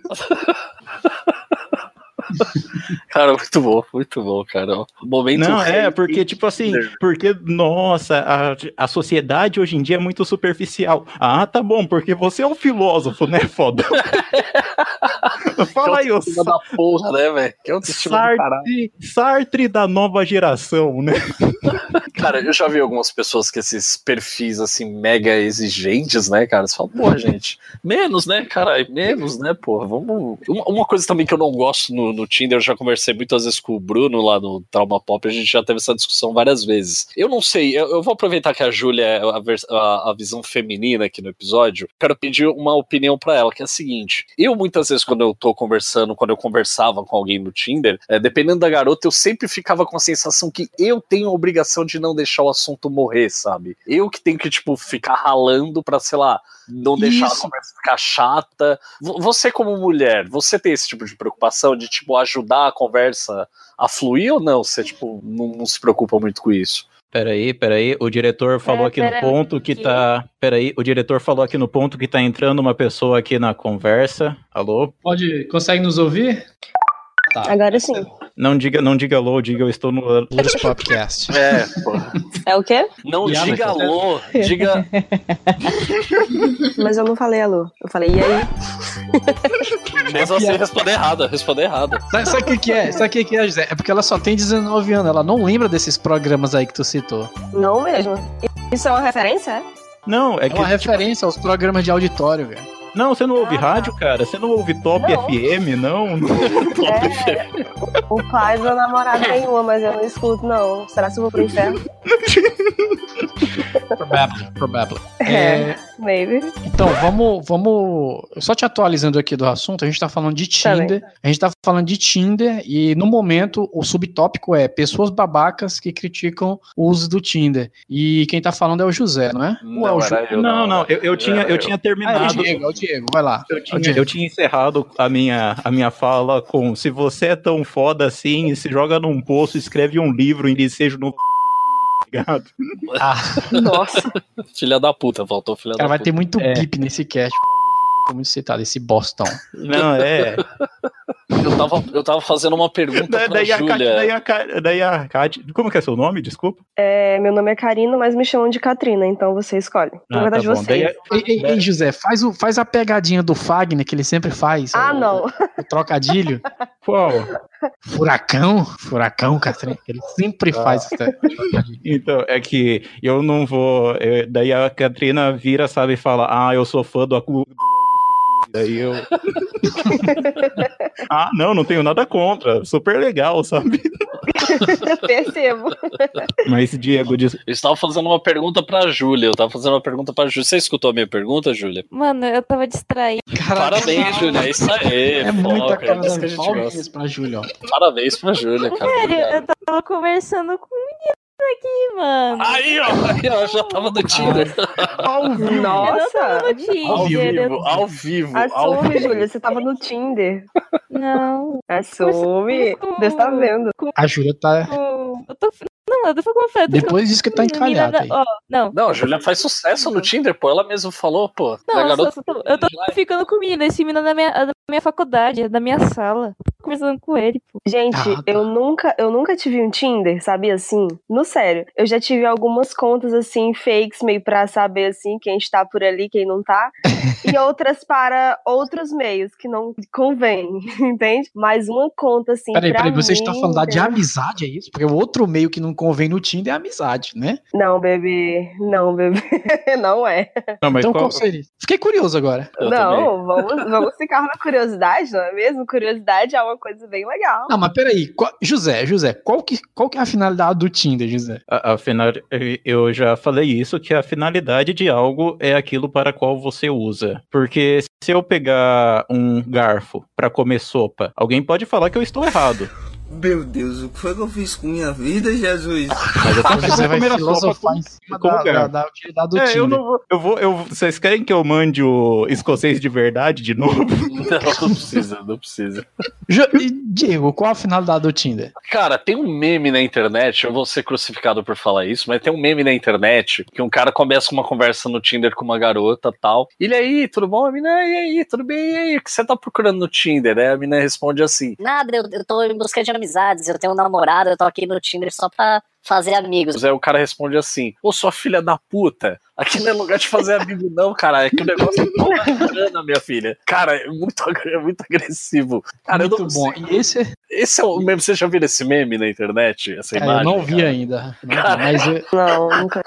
Cara, muito bom, muito bom, cara. Momento Não, é, porque, tipo assim, porque, nossa, a, a sociedade hoje em dia é muito superficial. Ah, tá bom, porque você é um filósofo, né, foda? Fala aí, ô da porra, né, velho? Que é um. Sartre, Sartre da nova geração, né? Cara, eu já vi algumas pessoas que esses perfis, assim, mega exigentes, né, cara? Você fala, porra, gente, menos, né, cara? Menos, né, porra? Vamos. Uma, coisa também que eu não gosto no, no Tinder, eu já conversei muitas vezes com o Bruno lá no Trauma Pop, a gente já teve essa discussão várias vezes. Eu não sei, eu, eu vou aproveitar que a Júlia é a, a- a visão feminina aqui no episódio, quero pedir uma opinião pra ela, que é a seguinte: eu muitas vezes, quando eu tô conversando, quando eu conversava com alguém no Tinder, é, dependendo da garota, eu sempre ficava com a sensação que eu tenho a obrigação de não deixar o assunto morrer, sabe? Eu que tenho que, tipo, ficar ralando pra, sei lá, não deixar a Isso. conversa ficar chata. Vo- Você, como mulher, você tem esse tipo de preocupação de, tipo, ajudar a conversa a fluir ou não? Você, tipo, não, não se preocupa muito com isso? Peraí, peraí, o diretor falou É, aqui no ponto que que- tá. Peraí, o diretor falou aqui no ponto que tá entrando uma pessoa aqui na conversa. Alô? Pode, consegue nos ouvir? Tá. Agora sim. Não diga, não diga alô, diga eu estou no. Lourdes Podcast. É, pô. É o quê? Não E diga Alex? alô, diga. Mas eu não falei alô. Eu falei, e aí? Mesmo assim, responder errado, responder errado. Sabe, o que, que é? Sabe o que, que é, José? É porque ela só tem 19 anos, ela não lembra desses programas aí que tu citou. Não mesmo. Isso é uma referência, é? Não, é É que. uma referência aos programas de auditório, velho. Não, você não ouve Ah, rádio, cara? Você não ouve Top Não. FM, não? É. O pai do namorado tem uma, mas eu não escuto, não. Será que eu vou pro inferno? Probably, probably. É, É, maybe. então, vamos, vamos. Só te atualizando aqui do assunto, a gente tá falando de Tinder. A gente tá falando de Tinder e no momento o subtópico é pessoas babacas que criticam o uso do Tinder. E quem tá falando é o José, não é? Ou é o Ju- Não, não, eu, eu tinha, eu tinha Ah, é o terminado. Diego, é o Diego, vai lá. Eu É tinha, eu tinha encerrado a minha, a minha fala com se você é tão foda assim, se joga num poço, escreve um livro em seja no ligado? Ah, Nossa. Filha da puta, faltou filha cara, da vai puta. ter muito É. bip nesse cast. Foi muito citado, esse bostão. Não, é. Eu tava, eu tava fazendo uma pergunta Da- pra daí, a Júlia. daí, a, Kat- daí a Kat- Como que é seu nome? Desculpa. É, meu nome é Karina, mas me chamam de Katrina, então você escolhe. Na Ah, verdade, tá você. A- Ei, José, faz, o, faz a pegadinha do Fagner que ele sempre faz. Ah, o- não. O trocadilho. Qual? Furacão? Furacão, Catrinha. Ele sempre faz isso. Então, é que eu não vou. é, daí a Katrina vira, sabe, e fala: Ah, eu sou fã do Acu. Daí eu. ah, não, não tenho nada contra. Super legal, sabe? Percebo. Mas, Diego, diz. Eu estava fazendo uma pergunta pra Júlia. Eu tava fazendo uma pergunta pra Júlia. Você escutou a minha pergunta, Júlia? Mano, eu tava distraída. Parabéns, Júlia. É isso aí. É muita foca, cara é isso que a da gente palmas gosta. pra Júlia, ó. Parabéns pra Júlia, cara. Sério, eu tava conversando com um menino aqui, mano. Aí, ó, aí, ó, já tava no Tinder. Ao vivo. Eu não Nossa! tava no Tinder. Ao eu- vivo, ao vivo, ao Assume, vivo. Júlia, você tava no Tinder. Não. Assume. Deus tá vendo. A Júlia tá. com- Eu tô. Não, eu tô com fé. Depois disso que tá encalhada aí. Ó, não. Não, a Júlia faz sucesso no Tinder, pô. Ela mesma falou, pô. Não, eu, garota. só- tô, eu tô ficando com o menino. Esse menino é da minha, é da minha faculdade, é da minha sala. Conversando com ele, pô. Gente, Ah, tá. eu nunca, eu nunca tive um Tinder, sabia assim? No sério, eu já tive algumas contas assim fakes meio pra saber assim quem está por ali, quem não tá, e outras para outros meios que não convém, entende? Mas uma conta assim Peraí, pra peraí, você está mim, falando de amizade, é isso? Porque o outro meio que não convém no Tinder é amizade, né? Não, bebê, não, bebê, não é. Não, mas então qual- qual seria? Fiquei curioso agora. Eu também. não, vamos, vamos ficar na curiosidade, não é mesmo? Curiosidade é uma coisa bem legal. Ah, mas peraí. qual- José, José, qual que, qual que é a finalidade do Tinder, José? A, a final, eu já falei isso, que a finalidade de algo é aquilo para qual você usa. Porque se eu pegar um garfo para comer sopa, alguém pode falar que eu estou errado. Meu Deus, o que foi que eu fiz com minha vida, Jesus? Mas eu Ah, José vou vai comer a sopa filosofar em cima da, garfo. da, da utilidade do É, Tinder. eu não vou. Eu vou. Eu, vocês querem que eu mande o escocês de verdade de novo? Não, não precisa, não precisa. Jo- e, Diego, qual a finalidade do Tinder? Cara, tem um meme na internet, eu vou ser crucificado por falar isso, mas tem um meme na internet que um cara começa uma conversa no Tinder com uma garota tal. Ele aí, tudo bom? A mina, e aí, tudo bem? E aí, o que você tá procurando no Tinder? Aí a mina responde assim. Nada, eu, eu tô em busca de amizades, eu tenho um namorado, eu tô aqui no Tinder só pra fazer amigos. Aí o cara responde assim: Ô, sua filha da puta, aqui não é lugar de fazer amigo, não, cara. É que o negócio é toda grana, minha filha. Cara, é muito, é muito agressivo. Cara, eu Muito não bom. sei. E esse, Esse é o meme. Você já viu esse meme na internet? Essa cara, imagem? eu não vi cara? ainda. Não vi, mas eu, Não, nunca.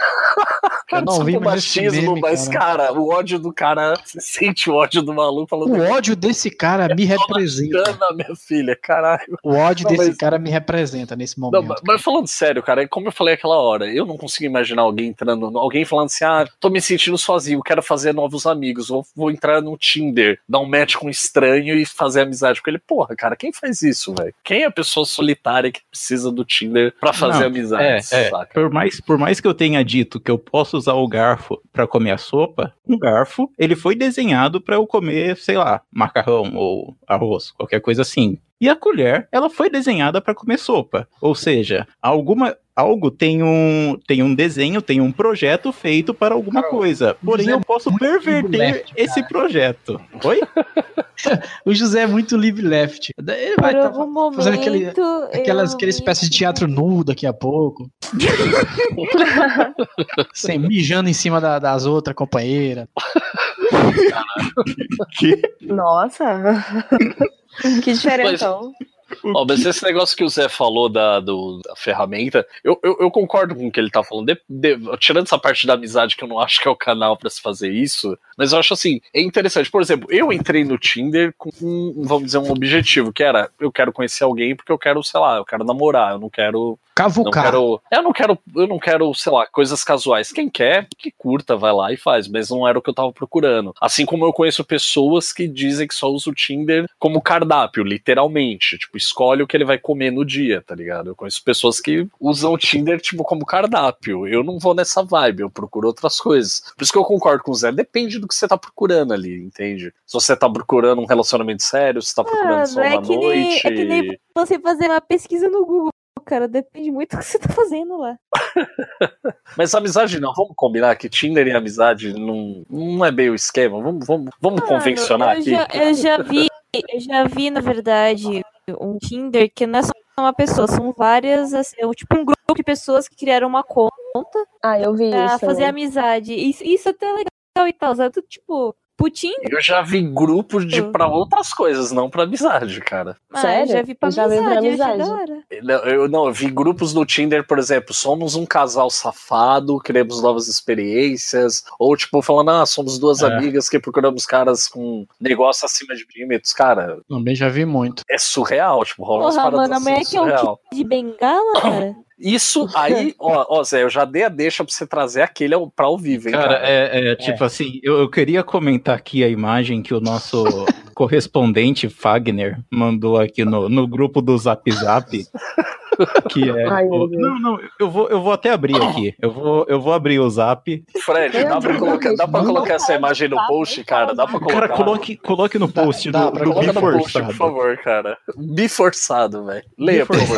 eu não vi, Desculpa mas machismo, meme, mas, cara, cara, o ódio do cara. Você sente o ódio do maluco falando. o ódio desse cara me representa. Gana, minha filha, caralho. O ódio Não, desse mas- cara me representa nesse Não, momento. mas, mas falando sério, cara, como eu falei aquela hora, eu não consigo imaginar alguém entrando, alguém falando assim, ah, tô me sentindo sozinho, quero fazer novos amigos, vou, vou entrar no Tinder, dar um match com um estranho e fazer amizade com ele. Porra, cara, quem faz isso, velho? Quem é a pessoa solitária que precisa do Tinder pra fazer Não, amizade, É, é. saca? Por mais, por mais que eu tenha dito que eu posso usar o garfo pra comer a sopa, um garfo, ele foi desenhado pra eu comer, sei lá, macarrão ou arroz, qualquer coisa assim. E a colher, ela foi desenhada pra comer sopa. Ou seja, alguma algo tem um tem um desenho, tem um projeto feito para alguma coisa. Porém, José eu posso muito perverter left, esse projeto. Oi? O José é muito live left. Ele vai tá algum momento. fazendo aquele- aquelas, aquela espécie de teatro nu daqui a pouco. Sem, mijando em cima da- das outras companheiras. Que Nossa. que diferentão. Ó, mas esse negócio que o Zé falou da, do- da ferramenta, eu, eu, eu concordo com o que ele tá falando. De- de- tirando essa parte da amizade, que eu não acho que é o canal pra se fazer isso, mas eu acho assim, é interessante. Por exemplo, eu entrei no Tinder com, um, vamos dizer, um objetivo, que era, eu quero conhecer alguém porque eu quero, sei lá, eu quero namorar, eu não quero não Cavucar. quero, eu não quero, eu não quero, sei lá, coisas casuais. Quem quer, que curta, vai lá e faz, mas não era o que eu tava procurando. Assim como eu conheço pessoas que dizem que só usam o Tinder como cardápio, literalmente, tipo, escolhe o que ele vai comer no dia, tá ligado? Eu conheço pessoas que usam o Tinder tipo como cardápio. Eu não vou nessa vibe, eu procuro outras coisas. Por isso que eu concordo com o Zé, depende do que você tá procurando ali, entende? Se você tá procurando um relacionamento sério, se tá procurando só é uma que nem- noite. é que nem- Você fazer uma pesquisa no Google, cara, depende muito do que você tá fazendo lá. Mas amizade não, vamos combinar que Tinder e amizade não, não é bem o esquema. Vamos, vamos, vamos Mano, convencionar eu aqui. Já, eu já vi, eu já vi, na verdade, um Tinder que não é só uma pessoa, são várias, assim, é tipo um grupo de pessoas que criaram uma conta Ah, eu vi pra isso. fazer amizade. Isso, isso até é legal e tal, sabe? Tudo, tipo, pro Tinder. Eu já vi grupos de pra outras coisas, não pra amizade, cara. Ah, Sério? já vi pra Eu já vi pra amizade, eu amizade. Não, eu não, eu vi grupos no Tinder, por exemplo, somos um casal safado, queremos novas experiências, ou tipo, falando, ah, somos duas É. amigas que procuramos caras com negócio acima de milímetros. Cara, Também já vi muito. é surreal, tipo, rola umas Porra, paradas mano, a mulher assim, que é um surreal. de bengala, cara. Isso aí, ó, ó, Zé, eu já dei a deixa pra você trazer aquele pra ao vivo, hein, Cara, cara. é, é, tipo assim, eu, eu queria comentar aqui a imagem que o nosso correspondente Fagner mandou aqui no, no grupo do Zap Zap. Que é. Ai, o- Deus. não, não, eu vou, eu vou até abrir aqui. Eu vou, eu vou abrir o zap. Fred, dá pra colocar, dá pra colocar essa imagem no post, cara? Dá pra colocar? Cara, coloque, coloque no post dá do, pra do Coloca no post, Biforçado. por favor, cara. Biforçado, velho. Leia, por favor.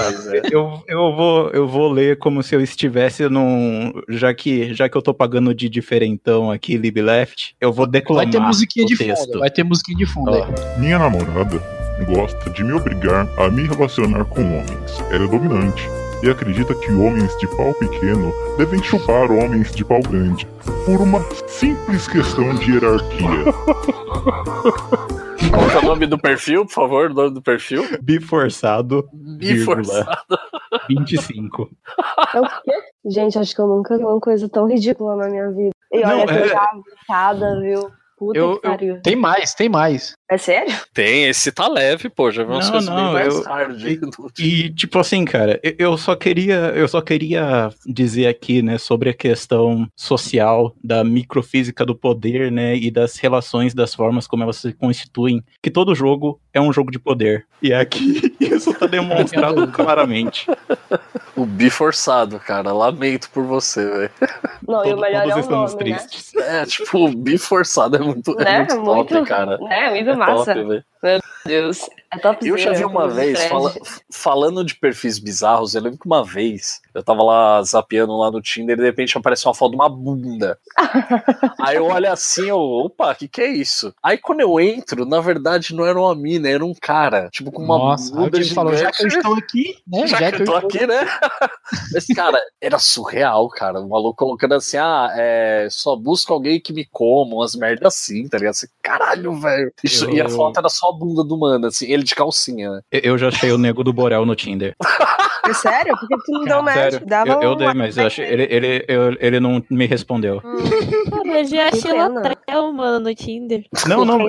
Eu, eu, vou, eu vou ler como se eu estivesse num. Já que, já que eu tô pagando de diferentão aqui, Lib Left, eu vou declamar Vai ter musiquinha o de texto. fundo. Vai ter musiquinha de fundo Ó. Minha namorada gosta de me obrigar a me relacionar com homens. Ela é dominante e acredita que homens de pau pequeno devem chupar homens de pau grande. Por uma simples questão de hierarquia. Qual é o nome do perfil, por favor? O nome do perfil? Biforçado Biforçado. 25. É o quê? Gente, acho que eu nunca vi uma coisa tão ridícula na minha vida. E olha Não, que é- eu já cada, viu? Puta Eu- que pariu. Tem mais, tem mais. É sério? Tem, esse tá leve, pô. Já vi umas Não, coisas bem não, mais eu- hard. E, tipo assim, cara, eu- eu só queria, eu só queria dizer aqui, né, sobre a questão social da microfísica do poder, né, e das relações, das formas como elas se constituem, que todo jogo é um jogo de poder. E aqui isso tá demonstrado claramente. O biforçado, cara. Lamento por você, velho. Não, e o Todo- melhor é todos o estamos nome, né? tristes. É, tipo, o biforçado é muito, é Né? muito top, Muito- cara. É, muito É massa. top. Meu Deus. É top Eu já vi uma vez, fala- falando de perfis bizarros, eu lembro que uma vez eu tava lá zapeando lá no Tinder e de repente apareceu uma foto de uma bunda. Aí eu olho assim, eu, opa, o que que é isso? Aí quando eu entro, na verdade não era uma mina, era um cara, tipo com uma Nossa, bunda Diego falou, já que eu gigante. estou aqui, né? Já, que eu tô aqui, né? Mas, cara, era surreal, cara. O maluco colocando assim, ah, é, só busco alguém que me coma, umas merdas assim, tá ligado? Assim, caralho, velho. Isso- Eu- E a foto era só a bunda do mano, assim, ele de calcinha, né? Eu- Eu já achei o nego do Borel no Tinder. É sério? Por que tu não deu match? Sério, Dava eu, eu dei, mas eu achei, ele, ele, eu- ele não me respondeu. Cara, eu já achei pena. latrel, mano, no Tinder. Não, não,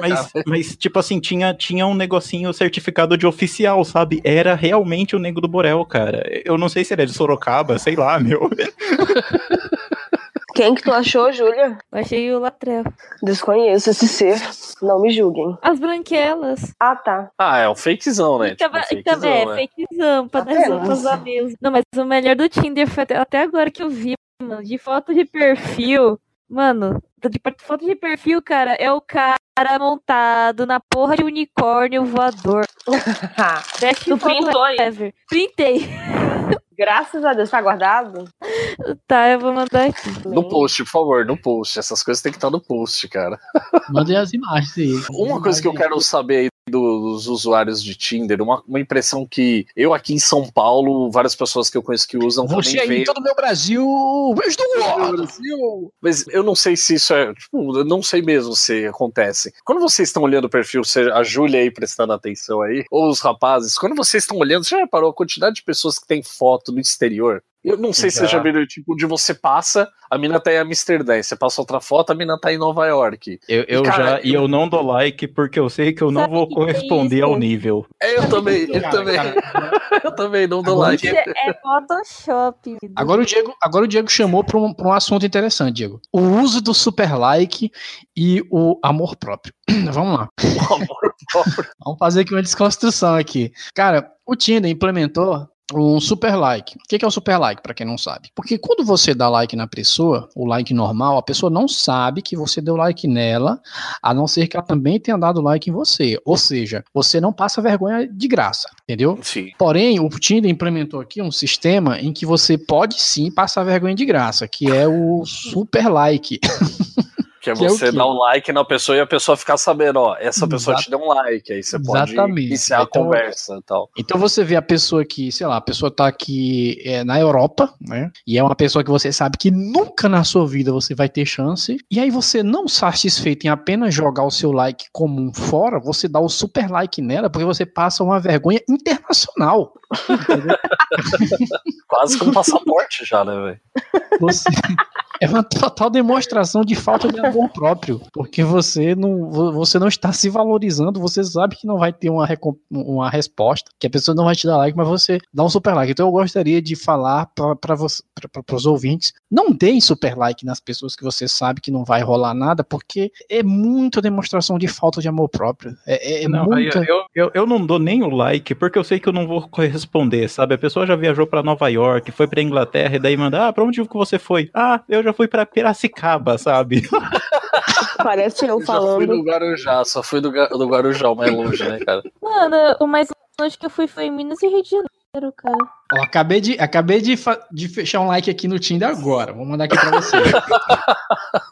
mas, mas tipo assim, tinha, tinha um negocinho certificado de oficial, sabe? Era realmente o nego do Borel, cara. Eu não sei se ele é de Sorocaba, sei lá, meu. Quem que tu achou, Júlia? Eu achei o latrel. Desconheço esse ser. Não me julguem. As branquelas. Ah, tá. Ah, é um fakezão, né? Tipo, então fakezão, é, né? fakezão, pra dar Apenas. roupas a mesmo. Não, mas o melhor do Tinder foi até, até agora que eu vi, mano, de foto de perfil. Mano, de foto de perfil, cara, é o cara montado na porra de unicórnio voador. Tu printou aí? ever. Printei. Graças a Deus, tá guardado? Tá, eu vou mandar aqui. No post, por favor, no post. Essas coisas tem que estar no post, cara. Mandei as imagens aí. Uma coisa que eu quero saber aí dos usuários de Tinder, uma, uma impressão que eu aqui em São Paulo, várias pessoas que eu conheço que usam Você também aí, veem. todo o meu Brasil, beijo do. Brasil. Mas eu não sei se isso é. Tipo, eu não sei mesmo se acontece. Quando vocês estão olhando o perfil, seja a Júlia aí prestando atenção aí, ou os rapazes, quando vocês estão olhando, você já reparou a quantidade de pessoas que tem foto no exterior? Eu não sei se Já. viu, tipo, onde você passa, a mina tá em Amsterdã, e você passa outra foto, a mina tá em Nova York. Eu, eu Cara, já, e eu não dou like porque eu sei que eu não Sabe vou é corresponder isso? ao nível. Eu também, eu Cara, também, cara, eu também não dou Agora like. Isso é Photoshop. Agora o Diego, agora o Diego chamou para um, pra um assunto interessante, Diego. O uso do super like e o amor próprio. Vamos lá. O amor próprio. Vamos fazer aqui uma desconstrução aqui. Cara, o Tinder implementou um super like. O que que é o super like, para quem não sabe? Porque quando você dá like na pessoa, o like normal, a pessoa não sabe que você deu like nela, a não ser que ela também tenha dado like em você. Ou seja, você não passa vergonha de graça, entendeu? Sim. Porém, o Tinder implementou aqui um sistema em que você pode sim passar vergonha de graça, que é o super like. Que é Que é você quê? dar um like na pessoa e a pessoa ficar sabendo, ó, essa pessoa Exato. te deu um like, aí você pode Exatamente. iniciar a Então- conversa e tal. Então você vê a pessoa que, sei lá, a pessoa tá aqui é, na Europa, né? E é uma pessoa que você sabe que nunca na sua vida você vai ter chance. E aí você não satisfeito em apenas jogar o seu like comum fora, você dá o super like nela, porque você passa uma vergonha internacional. Quase com um passaporte já, né, velho? Você- É uma total demonstração de falta de amor próprio, porque você não, vo- você não está se valorizando, você sabe que não vai ter uma, uma resposta, que a pessoa não vai te dar like, mas você dá um super like. Então eu gostaria de falar para os ouvintes, não deem super like nas pessoas que você sabe que não vai rolar nada, porque é muita demonstração de falta de amor próprio. É, é Não, aí muita... eu, eu, eu não dou nem o like, porque eu sei que eu não vou corresponder, sabe? A pessoa já viajou pra Nova York, foi pra Inglaterra, e daí manda, ah, pra onde que você foi? Ah, eu já fui pra Piracicaba, sabe? Parece eu Já fui falando. do Guarujá, só fui do, do Guarujá, o mais longe, né, cara? Mano, o mais longe que eu fui foi em Minas e Rio de Janeiro, cara. Ó, acabei de, acabei de, de fechar um like aqui no Tinder agora, vou mandar aqui para você.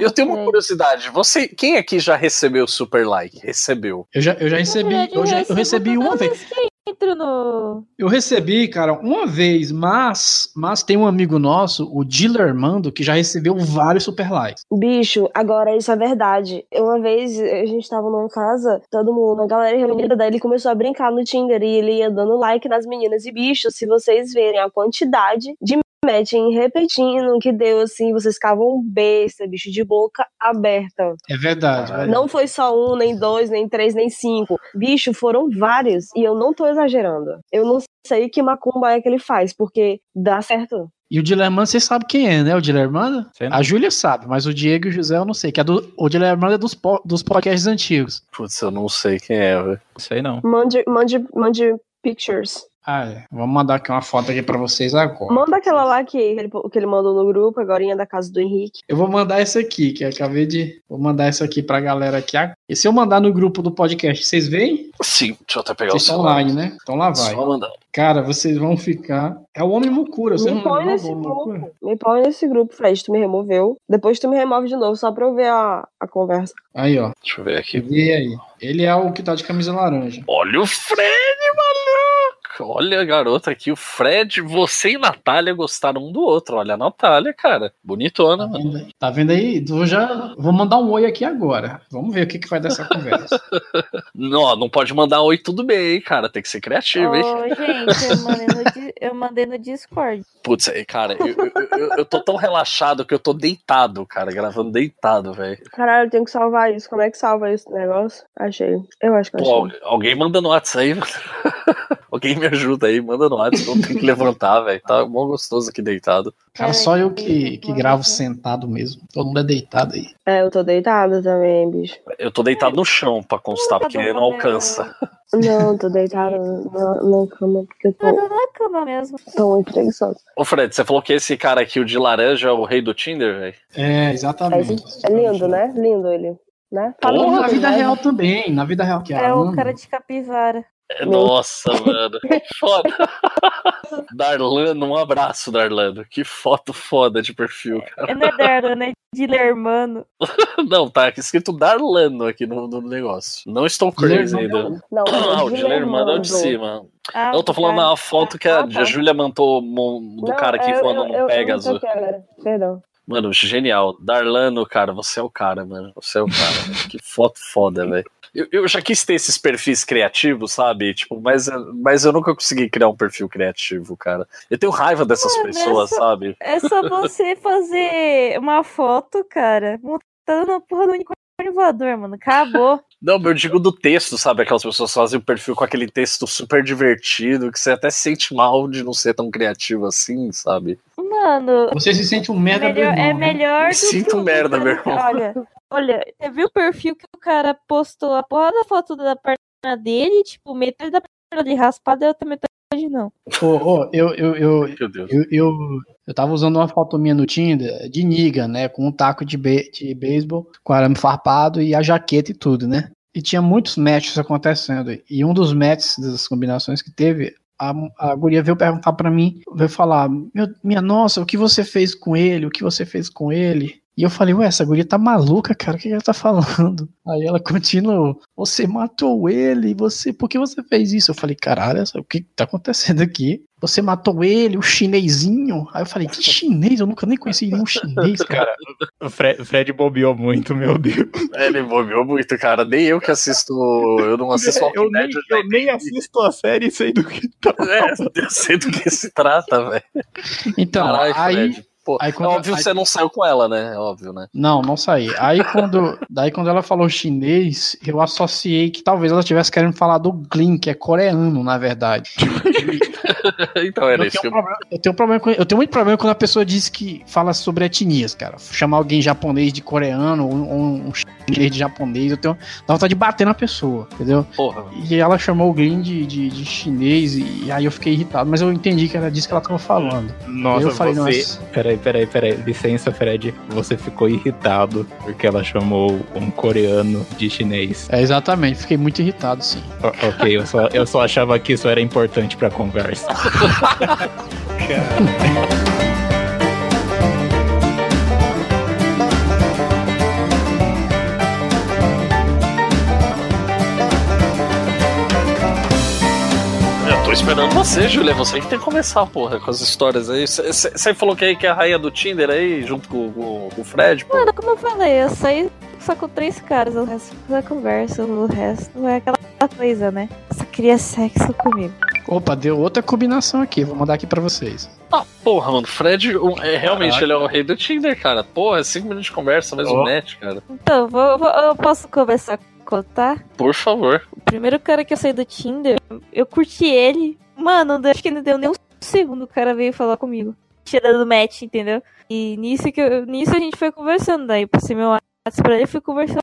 Eu tenho uma curiosidade. Você, quem aqui já recebeu super like? Recebeu. Eu já, eu já recebi, eu, já, eu recebi uma vez. Entro no. Eu recebi, cara, uma vez, mas, mas tem um amigo nosso, o Diller Armando, que já recebeu vários super likes. Bicho, agora isso é verdade. Uma vez a gente tava numa casa, todo mundo, a galera reunida, daí ele começou a brincar no Tinder e ele ia dando like nas meninas. E, bicho, se vocês verem a quantidade de matching repetindo que deu assim, vocês ficavam besta, bicho, de boca aberta. É verdade, velho. Não foi só um, nem dois, nem três, nem cinco. Bicho, foram vários. E eu não tô exagerando. Eu não sei que macumba é que ele faz, porque dá certo. E o Diller Armando, você sabe quem é, né? O não. A Júlia sabe, mas o Diego e o José eu não sei. Que é do, o Diller Armando é dos, po- dos podcasts antigos. Putz, eu não sei quem é, velho. Sei não. Mande, mande, mande pictures. Ah, é. Vamos mandar aqui uma foto aqui pra vocês agora. Manda aquela lá que ele, que ele mandou no grupo, agora da casa do Henrique. Eu vou mandar essa aqui, que eu acabei de. Vou mandar essa aqui pra galera aqui. E se eu mandar no grupo do podcast, vocês veem? Sim, deixa eu até pegar Vocês o celular. online, né? Então lá vai. Só mandar. Cara, vocês vão ficar. É o Homem Mucura, você Me não põe nesse grupo. Me põe nesse grupo, Fred. Tu me removeu. Depois tu me remove de novo, só pra eu ver a, a conversa. Aí, ó. Deixa eu ver aqui. Vê aí. Ele é o que tá de camisa laranja. Olha o Fred, maluco! Olha a garota aqui, o Fred, você e Natália gostaram um do outro. Olha a Natália, cara. Bonitona, Tá mano. vendo? Tá vendo aí? Vou já vou mandar um oi aqui agora. Vamos ver o que, que vai dessa conversa. Não, não pode mandar oi tudo bem, hein, cara. Tem que ser criativo, hein? Ô, gente, eu mandei, no, eu mandei no Discord. Putz, cara, eu, eu, eu- eu tô tão relaxado que eu tô deitado, cara, gravando deitado, velho. Caralho, eu tenho que salvar isso. Como é que salva esse negócio? Achei. Eu acho que eu Pô, achei. alguém manda no WhatsApp aí, mano. Alguém me ajuda aí, manda no WhatsApp, não tem que levantar, velho. Tá mó gostoso aqui deitado. Cara, só eu que, que gravo sentado mesmo. Todo mundo é deitado aí. É, eu tô deitada também, bicho. Eu tô deitado no chão pra constar, porque não alcança. Não, tô deitada na, na cama porque eu tô, na cama mesmo. tô muito preguiçosa. Ô Fred, você falou que esse cara aqui, o de laranja, é o rei do Tinder, velho? É, É, exatamente. é lindo, né? Lindo ele. Né? Ou na vida né? real também. Na vida real que É o Amanda. cara de capivara. É, Nossa, mano. Que foda. Darlano, um abraço, Darlano. Que foto foda de perfil, cara. É não é Darlan, é Dilermano. Não, tá escrito Darlano aqui no, no negócio. Não estou crazy ainda. Não, Ah, o é Dilermano é o de cima. Eu tô falando na foto que a, a Júlia mandou mo- do cara que voando no Pegasus. Perdão. Mano, genial. Darlano, cara, você é o cara, mano. Você é o cara. que foto foda, velho. Eu, eu já quis ter esses perfis criativos, sabe? Tipo, mas, mas eu nunca consegui criar um perfil criativo, cara. Eu tenho raiva dessas Mano, pessoas, essa- sabe? É só você fazer uma foto, cara, montando na porra do unicórnio voador, mano. Acabou. Não, eu digo do texto, sabe? Aquelas pessoas fazem o perfil com aquele texto super divertido, que você até se sente mal de não ser tão criativo assim, sabe? Mano, Você se sente um merda melhor, meu irmão, é né? melhor Me do sinto que o merda, meu irmão. Olha, olha, você viu o perfil que o cara postou a porra da foto da perna dele, tipo, metade da perna dele raspada e outra metade não. Ô, ô, eu, eu, eu, Meu Deus. eu, eu, eu tava usando uma foto minha no Tinder de niga, né? Com um taco de, be de beisebol, com arame farpado e a jaqueta e tudo, né? E tinha muitos matches acontecendo. E um dos matches das combinações que teve, a, a guria veio perguntar pra mim, veio falar: Meu, Minha nossa, o que você fez com ele? O que você fez com ele? E eu falei, ué, essa guria tá maluca, cara, o que ela tá falando? Aí ela continuou, você matou ele, você, por que você fez isso? Eu falei, caralho, o que tá acontecendo aqui? Você matou ele, o chinesinho? Aí eu falei, que chinês? Eu nunca nem conheci nenhum chinês, cara. Cara, o Fred, Fred bobeou muito, meu Deus. Ele bobeou muito, cara. Nem eu que assisto. Eu não assisto Walking Dead, eu eu nem assisto a série e sei do que tá É, eu sei do que se trata, velho. Então, Caralho, aí, Fred. Pô, aí é quando- óbvio que aí- você não saiu com ela, né? É óbvio, né? Não, não saí. Aí quando, daí quando ela falou chinês, eu associei que talvez ela estivesse querendo falar do Glyn, que é coreano, na verdade. então era Eu isso que tenho, eu. um problema, eu tenho um problema com- eu tenho muito problema quando a pessoa diz que fala sobre etnias, cara. Chamar alguém japonês de coreano ou um, um chinês de japonês, eu tenho dá vontade de bater na pessoa, entendeu? Porra. E ela chamou o Glyn de, de, de chinês e, aí eu fiquei irritado, mas eu entendi que era disso que ela tava falando. Nossa, eu falei, você. nossa. Peraí, peraí, peraí. Licença, Fred. Você ficou irritado porque ela chamou um coreano de chinês. É exatamente, fiquei muito irritado, sim. O- ok, eu só, eu só achava que isso era importante pra conversa. Eu esperando você, Júlia. Você que tem que começar, porra, com as histórias aí. Você falou que, aí que é a rainha do Tinder aí, junto com, com- com o Fred, pô. Mano, como eu falei, eu saí só com três caras, o resto da conversa, o resto é aquela coisa, né? Só queria sexo comigo. Opa, deu outra combinação aqui, vou mandar aqui pra vocês. Ah, porra, mano. Fred, um- é, realmente, Caraca. ele é o rei do Tinder, cara. Porra, é cinco minutos de conversa, mais um Ó. match, cara. Então, vou, vou- eu posso começar a contar? Por favor. O primeiro cara que eu saí do Tinder, eu curti ele. Mano, acho que não deu nem um segundo o cara veio falar comigo. Tinha dado match, entendeu? E nisso, que eu- nisso a gente foi conversando. Daí eu passei meu WhatsApp pra ele e fui conversando.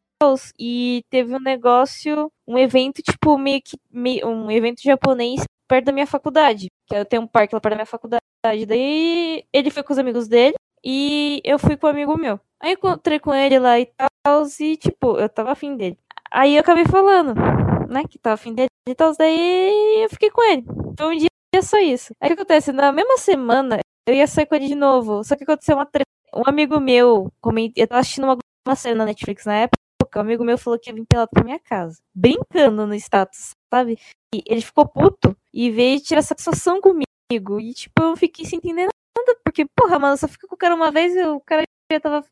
E teve um negócio, um evento, tipo, meio que. meio- um evento japonês perto da minha faculdade. Que eu tenho um parque lá perto da minha faculdade. Daí ele foi com os amigos dele e eu fui com um amigo meu. Aí encontrei com ele lá e tal, e tipo, eu tava afim dele. Aí eu acabei falando, né, que tava afim dele e tal, daí eu fiquei com ele. Foi um dia só isso. Aí o que acontece? Na mesma semana, eu ia sair com ele de novo, só que aconteceu uma treta. Um amigo meu, eu tava assistindo uma, uma série na Netflix na época, um amigo meu falou que ia vir pelado pra minha casa. Brincando no status, sabe? E ele ficou puto e veio tirar satisfação comigo. E, tipo, eu fiquei sem entender nada, porque, porra, mano, só fica com o cara uma vez e o cara já tava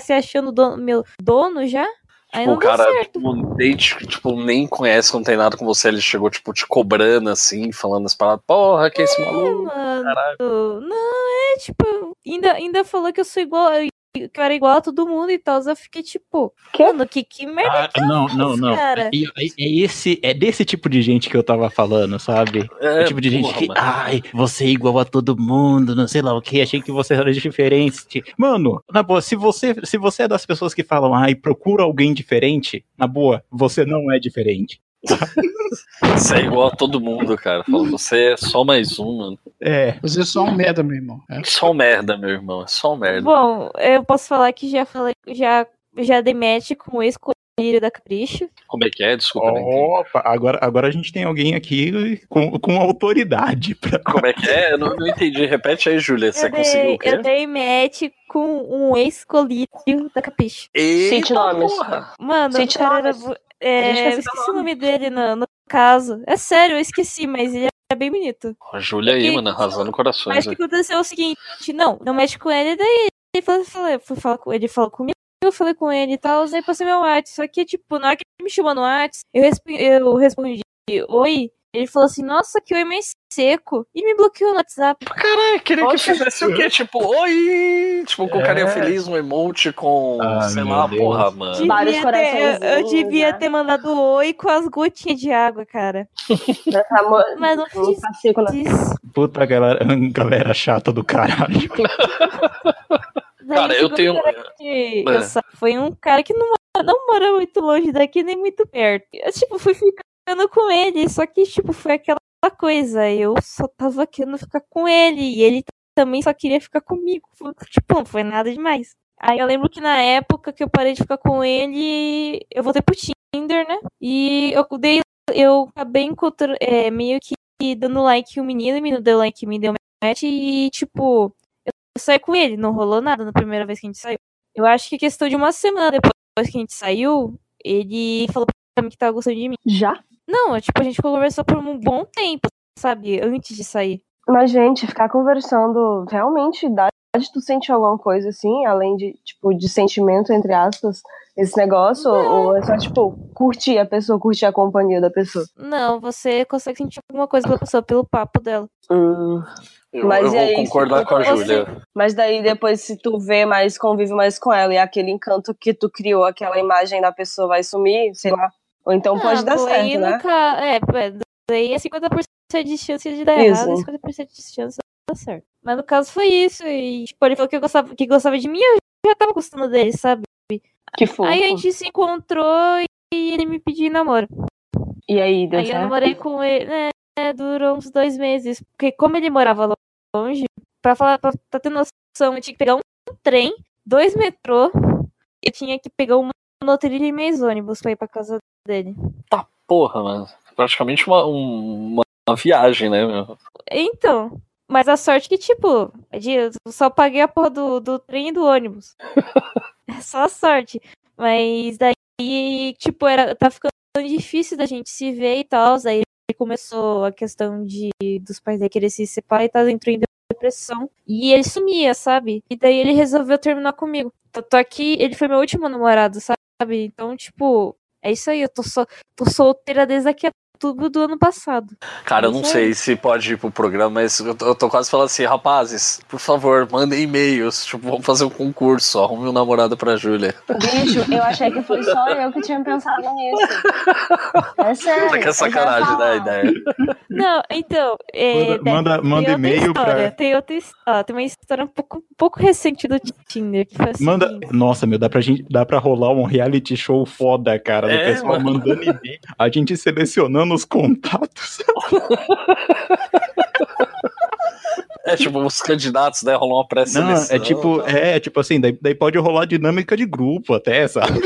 se achando dono, meu dono já. Aí Tipo, o cara tipo, nem, tipo, nem conhece, não tem nada com você. Ele chegou, tipo, te cobrando assim, falando as paradas. Porra, que é esse maluco? Mano, Caralho. não, é tipo, ainda, ainda falou que eu sou igual, que eu era igual a todo mundo e tal. Eu fiquei tipo, Quê? mano, que, que merda Ah, não, não, não. cara. É, é- é esse, é desse tipo de gente que eu tava falando, sabe? É, o tipo de gente porra, que, mano. ai, você é igual a todo mundo, não sei lá o que, achei que você era diferente. Mano, na boa, se você, se você é das pessoas que falam, ai, procura alguém diferente, na boa, você não é diferente. Você é igual a todo mundo, cara. Fala, você é só mais um, mano. É. Você é só um merda, meu irmão. É. Só um merda, meu irmão. É só um merda. Bom, eu posso falar que já falei, já, já dei match com o ex-colírio da Capricho. Como é que é? Desculpa, entendi. Opa, agora, agora a gente tem alguém aqui com, com autoridade pra. Como é que é? Eu não, não entendi. Repete aí, Júlia. Você eu, conseguiu dei, o quê? eu dei match com um ex-colírio da Capricho. Cite Eita, nomes. Mano, Cite cara era. É, eu esqueci o nome dele no, no caso. É sério, eu esqueci, mas ele é bem bonito. A Júlia aí, mano, arrasando corações. Mas o que aconteceu é o seguinte, não, não mexe com ele, daí ele falou, fui falar com ele, falou comigo, eu falei com ele e tal, daí passei meu WhatsApp. Só que, tipo, na hora que ele me chamou no WhatsApp, eu, resp- eu respondi, oi. Ele falou assim, nossa, que oi mais seco. E me bloqueou no WhatsApp. Caralho, queria que fizesse o quê? Tipo, oi! Tipo, com É. carinha feliz, um emote com, Ah, sei lá, Deus. porra, mano. Devia ter- eu, eu devia né? ter mandado oi com as gotinhas de água, cara. Mas não fiz isso. Puta galera, galera chata do caralho. Cara, eu tenho. cara que É. eu Foi um cara que não, mora- não mora muito longe daqui, nem muito perto. Eu, tipo, fui ficando com ele, só que, tipo, foi aquela coisa. Eu só tava querendo ficar com ele, e ele também só queria ficar comigo. Tipo, não foi nada demais. Aí eu lembro que na época que eu parei de ficar com ele, eu voltei pro Tinder, né? E eu dei. Eu acabei encontrando. É, meio que dando like um menino, o menino deu like mim, deu match, e, tipo, eu saí com ele, não rolou nada na primeira vez que a gente saiu. Eu acho que questão de uma semana depois que a gente saiu, ele falou pra mim que tava gostando de mim. Já? Não, é, tipo, a gente conversou por um bom tempo, sabe? Antes de sair. Mas, gente, ficar conversando realmente dá de tu sentir alguma coisa assim, além de, tipo, de sentimento, entre aspas, esse negócio? Ou é só, tipo, curtir a pessoa, curtir a companhia da pessoa? Não, você consegue sentir alguma coisa pela pessoa, pelo papo dela. Hum. Eu, Mas eu e vou aí, concordar com a Júlia. Mas daí depois, se tu vê mais, convive mais com ela e aquele encanto que tu criou, aquela imagem da pessoa vai sumir, sei lá. Ou então pode Ah, dar pô, certo, aí né? no ca- É, daí é 50% de chance de dar Isso. errado e 50% de chance de dar certo. Mas no caso foi isso. E, tipo, ele falou que, eu gostava, que gostava de mim, eu já tava gostando dele, sabe? Que fofo. Aí a gente se encontrou e ele me pediu namoro. E aí, deu Aí eu certo? namorei com ele, né? Durou uns dois meses. Porque como ele morava longe, pra falar, pra, pra ter noção, eu tinha que pegar um trem, dois metrô, e tinha que pegar uma monotrilha e meio ônibus pra ir pra casa dele. Porra, mano. Praticamente uma, um- uma, uma viagem, né, meu? Então, mas a sorte que, tipo, eu só paguei a porra do, do trem e do ônibus. é só a sorte. Mas daí, tipo, era, tá ficando difícil da gente se ver e tal. Aí começou a questão de dos pais dele querer se separar e tal, entrou em depressão. E ele sumia, sabe? E daí ele resolveu terminar comigo. Tanto é que ele foi meu último namorado, sabe? Então, tipo, é isso aí. Eu tô, so, tô solteira desde aqui outubro do ano passado. Cara, eu não Isso sei se pode ir pro programa, mas eu tô, eu tô quase falando assim, rapazes, por favor, mandem e-mails. Tipo, vamos fazer um concurso, arrume um namorado pra Júlia. Bicho, eu achei que foi só eu que tinha pensado nisso. É sério. Que é sacanagem, falo. né, a ideia. Não, então. É, Manda, manda, e-mail pra. Tem outra história. Tem uma história um pouco, um pouco recente do Tinder. Que foi Manda. seguinte. Nossa, meu, dá pra, gente, dá pra rolar um reality show foda, cara. Do É, pessoal mano. mandando e-mail. A gente selecionando os contatos. É tipo, os candidatos, né, rolam uma Não, pré-seleção. é tipo, é, tipo assim, daí, daí pode rolar dinâmica de grupo até, sabe?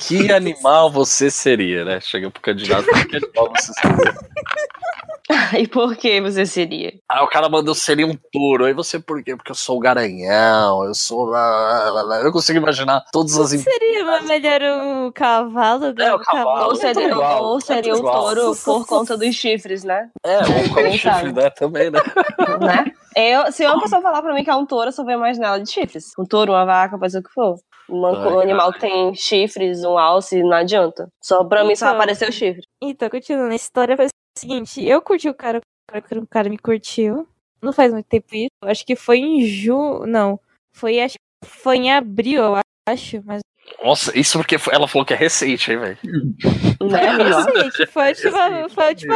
Que animal você seria, né? Chega pro candidato, que animal você seria? E por que você seria? Aí o cara manda eu seria um touro. Aí você, por quê? Porque eu sou o garanhão, eu sou. lá, lá, lá. Eu consigo imaginar todas as. Seria mas melhor o cavalo? É, o cavalo. Ou seria, igual, ou seria o igual. touro por conta dos chifres, né? É, ou com chifre, né? Também, né? né? Eu, se uma pessoa falar pra mim que é um touro, eu só vejo mais nela de chifres. Um touro, uma vaca, pode ser o que for. Uma- Ai, um animal que tem chifres, um alce, não adianta. Só pra mim só Então. apareceu o chifre. Então, continuando. A história o seguinte: eu curti o cara, o cara, o cara me curtiu. Não faz muito tempo isso. Acho que foi em junho. Não. Foi, acho, foi em abril, eu acho. Mas Nossa, isso porque foi- ela falou que é recente, hein, velho? Sei que foi tipo, foi tipo,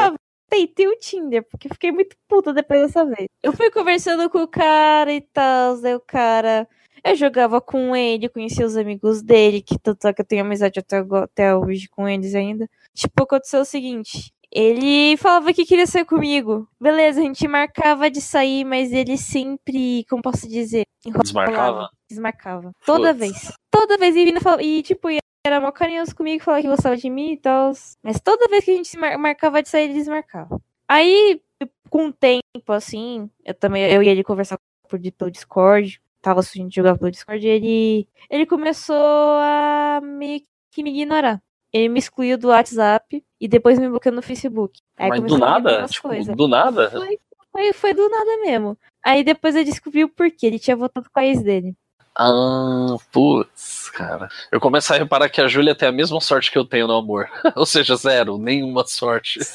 peitei o Tinder, porque fiquei muito puta depois dessa vez. Eu fui conversando com o cara e tal, daí o cara. Eu jogava com ele, conhecia os amigos dele, que tanto é que eu tenho amizade até, até hoje com eles ainda. Tipo, aconteceu o seguinte. Ele falava que queria sair comigo. Beleza, a gente marcava de sair, mas ele sempre, como posso dizer, Desmarcava? Desmarcava. Toda Putz. vez. Toda vez ele vinha e tipo, era mó carinhoso comigo, falava que gostava de mim e tal. Mas toda vez que a gente se mar- marcava de sair, ele desmarcava. Aí, com o tempo, assim, eu também, eu e ele conversar por, pelo Discord, tava a gente jogava pelo Discord, e ele, ele começou a meio que me ignorar. Ele me excluiu do WhatsApp e depois me bloqueou no Facebook. Aí Mas do nada? Tipo, coisas. do nada? Foi, foi, foi do nada mesmo. Aí depois eu descobri o porquê. Ele tinha voltado com a ex dele. Ah, putz, cara. Eu começo a reparar que a Júlia tem a mesma sorte que eu tenho no amor. Ou seja, zero, nenhuma sorte.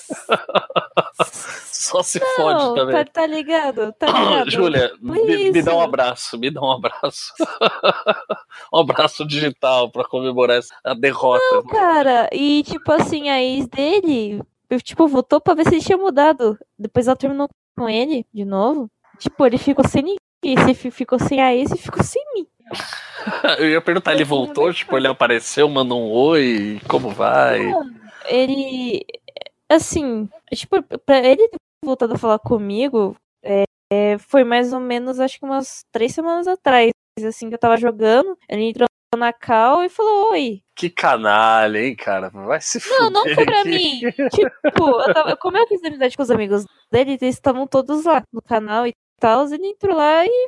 Só se fode Não, também. tá, tá ligado? Tá ligado? Júlia, me, me dá um abraço, me dá um abraço. um abraço digital pra comemorar essa, a derrota. Cara, e tipo assim, a ex dele, tipo, voltou pra ver se ele tinha mudado. Depois ela terminou com ele de novo. Tipo, ele ficou sem ninguém. Se fi- ficou sem a ex e ficou sem mim. Eu ia perguntar, ele voltou? Tipo, ele apareceu, mandou um oi, como vai? Ele. Assim, tipo, pra ele ter voltado a falar comigo, é, é, foi mais ou menos, acho que umas três semanas atrás. Assim, que eu tava jogando. Ele entrou na cal e falou: Oi. Que canalha, hein, cara? Vai se Não, não foi pra aqui. mim. Tipo, eu tava- como eu fiz amizade com os amigos dele, eles estavam todos lá no canal e tal. Ele entrou lá e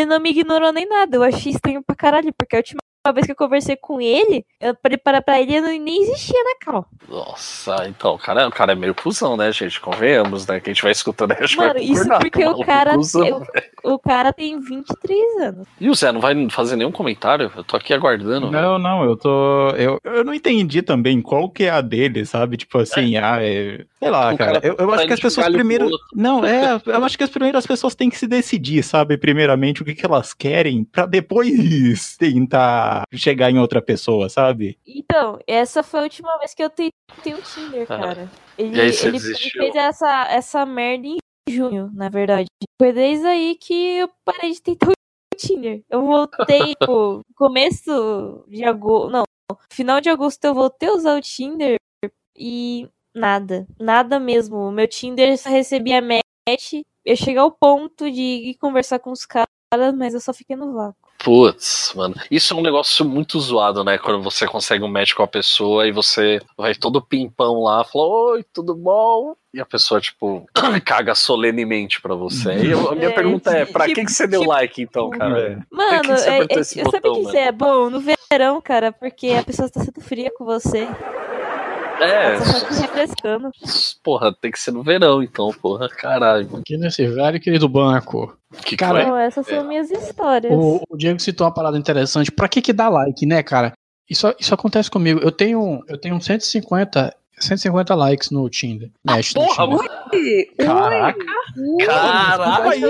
ele não me ignorou nem nada. Eu achei estranho pra caralho, porque a última vez que eu conversei com ele, eu preparar pra ele, ele nem existia na cal. Nossa, então, o cara, o cara é meio cuzão, né, gente? Convenhamos, né? Que a gente vai escutando aí, acho que Mano, vai isso porque que o cara, cuzão, o cara tem 23 anos. E o Zé, não vai fazer nenhum comentário? Eu tô aqui aguardando. velho. Não, não, eu tô. Eu, eu não entendi também qual que é a dele, sabe? Tipo assim, ah, é. Sei lá, cara. cara Eu, eu tá acho que indo as pessoas primeiro. Não, é. Eu acho que as primeiras pessoas têm que se decidir, sabe? Primeiramente, o que, que elas querem, pra depois tentar chegar em outra pessoa, sabe? Então, essa foi a última vez que eu tentei o Tinder, Ah. cara. Ele, E aí você ele, ele fez essa, essa merda em junho, na verdade. Foi desde aí que eu parei de tentar o Tinder. Eu voltei no começo de agosto. Não, final de agosto eu voltei a usar o Tinder e nada. Nada mesmo. O meu Tinder só recebia match. Eu cheguei ao ponto de ir conversar com os caras, mas eu só fiquei no vácuo. Putz, mano. Isso é um negócio muito zoado, né? Quando você consegue um match com a pessoa e você vai todo pimpão lá, fala, oi, tudo bom? E a pessoa, tipo, caga solenemente pra você. E eu- a minha É, pergunta é, pra tipo- que, que você deu tipo- like, então, cara? É. Mano, que você é, é, esse eu sabia botão, que mano? isso é bom no verão, cara, porque a pessoa tá sendo fria com você. É, refrescando. porra, tem que ser no verão, então, porra, caralho. Aqui nesse velho querido banco. Que Cara, foi? Então, essas são É. minhas histórias. O, o Diego citou uma parada interessante. Pra que que dá like, né, cara? Isso, isso acontece comigo. Eu tenho, eu tenho 150, 150 likes no Tinder. Mexe no porra, Tinder. mano. Caraca. Caraca, aí.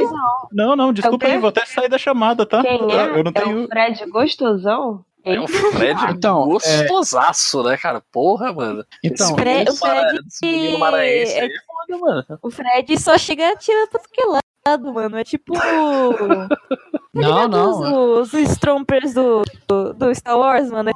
Não, não, desculpa É aí, vou até sair da chamada, tá? Quem Eu, é? eu não É tenho. o Fred gostosão? É o Fred Então, gostosaço, né, cara? Porra, mano. Então, Fred- o mara- Fred- maranhense aí é foda, mano. O Fred só chega tirando pra que lado, mano. É tipo. não, não. Os, os Strompers do, do, do Star Wars, mano.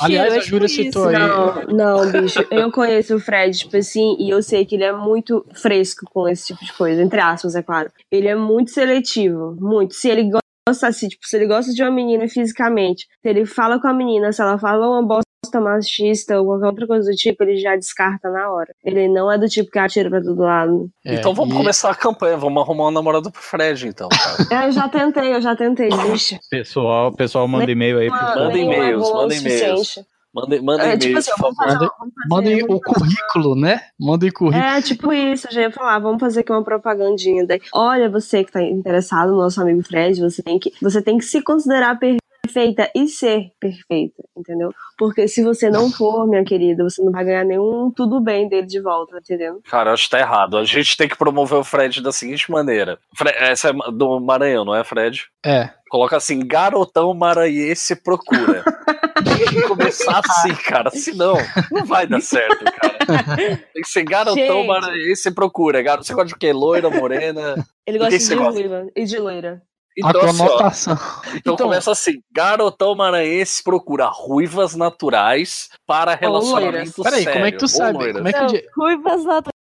Aliás, é a Júlia tipo citou isso. aí. Não, não, bicho. Eu conheço o Fred, tipo assim, e eu sei que ele é muito fresco com esse tipo de coisa, entre aspas, é claro. Ele é muito seletivo, muito. Se ele gosta, assim, tipo, se ele gosta de uma menina fisicamente, se ele fala com a menina, se ela fala uma bosta machista ou qualquer outra coisa do tipo, ele já descarta na hora. Ele não é do tipo que atira pra todo lado. É, então vamos e- começar a campanha, vamos arrumar um namorado pro Fred, então, cara. É, eu já tentei, eu já tentei, bicho. Pessoal, pessoal, manda e-mail aí pro. Manda e-mails, manda e-mails. Manda, manda É, tipo assim, vamos fazer, Manda- vamos fazer Mandem o currículo, né? Mandem o currículo. É, tipo isso, eu já ia falar, vamos fazer aqui uma propagandinha. Daí, olha, você que tá interessado no nosso amigo Fred, você tem que, você tem que se considerar perfeita e ser perfeita, entendeu? Porque se você não for, minha querida, você não vai ganhar nenhum tudo bem dele de volta, entendendo? Cara, eu acho que tá errado. A gente tem que promover o Fred da seguinte maneira. Fre- essa é do Maranhão, não é, Fred? É. Coloca assim, garotão maranhense procura. Tem que começar assim, cara. Senão, não vai dar certo, cara. Tem que ser garotão maranhense procura. Garoto, você gosta de quê? Loira, morena? Ele gosta de ruiva e de loira. a Então, assim, então, Então- começa assim: garotão maranhense procura ruivas naturais para relacionamento Peraí, sério. como é que tu sabe? Como é que Não, ruivas naturais.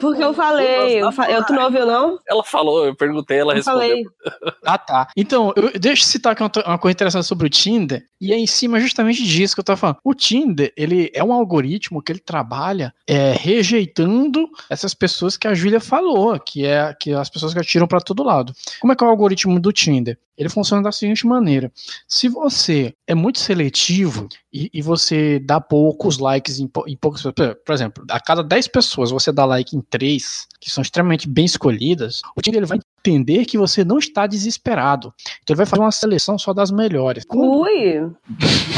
Porque eu falei, eu, fa- eu tu não ouviu, não? Ela falou, eu perguntei, ela Eu respondeu. falei. Ah, tá. Então, eu, deixa eu citar aqui uma, uma coisa interessante sobre o Tinder. E é em cima justamente disso que eu tô falando. O Tinder, ele é um algoritmo que ele trabalha é, rejeitando essas pessoas que a Júlia falou, que é que as pessoas que atiram pra todo lado. Como é que é o algoritmo do Tinder? Ele funciona da seguinte maneira: se você é muito seletivo e, e você dá poucos likes em, em poucas pessoas, por exemplo, a cada 10 pessoas você dá like em 3, que são extremamente bem escolhidas, o Tinder ele vai entender que você não está desesperado. Então ele vai fazer uma seleção só das melhores. Ui,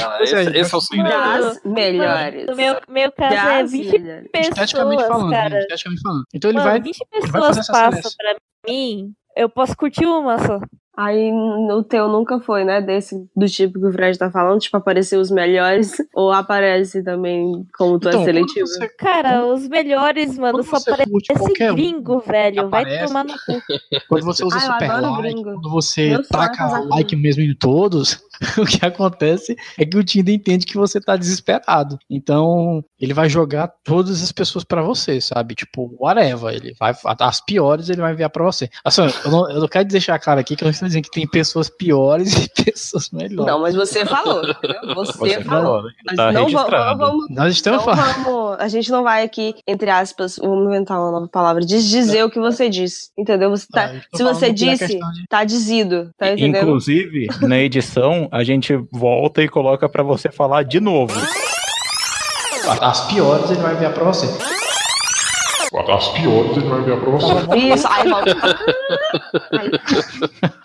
Ah, Pois esse, é, esse é o segredo. das melhores. No meu, meu caso é Das 20 melhores. esteticamente pessoas, falando, cara. esteticamente falando. Então ele Mano, vai 20 vai fazer pessoas essa passam pra mim, eu posso curtir uma só. Aí no teu nunca foi, né? Desse do tipo que o Fred tá falando, tipo, aparecer os melhores, ou aparece também como tu Então, é seletivo? você- Cara, os melhores, mano, Quando só você parece curte qualquer gringo, velho. Vai aparece. tomar no cu. Quando você usa Ah, super like, gringo. quando você Meu é taca like mesmo em todos, o que acontece é que o Tinder entende que você tá desesperado. Então, ele vai jogar todas as pessoas pra você, sabe? Tipo, whatever. Ele vai, as piores ele vai enviar pra você. Assim, eu não, eu não quero deixar claro aqui que eu não estou dizendo que tem pessoas piores e pessoas melhores. Não, mas você falou, entendeu? Você, Você falou. falou, né? Tá não vamos, Nós estamos não falando. vamos- a gente não vai aqui, entre aspas, vamos inventar uma nova palavra, desdizer o que você disse, entendeu? Você tá, Ah, se você disse, de- tá dizido, tá entendendo? Inclusive, na edição, a gente volta e coloca pra você falar de novo. As piores ele vai enviar pra você. As piores ele vai enviar pra você. Isso, aí volta.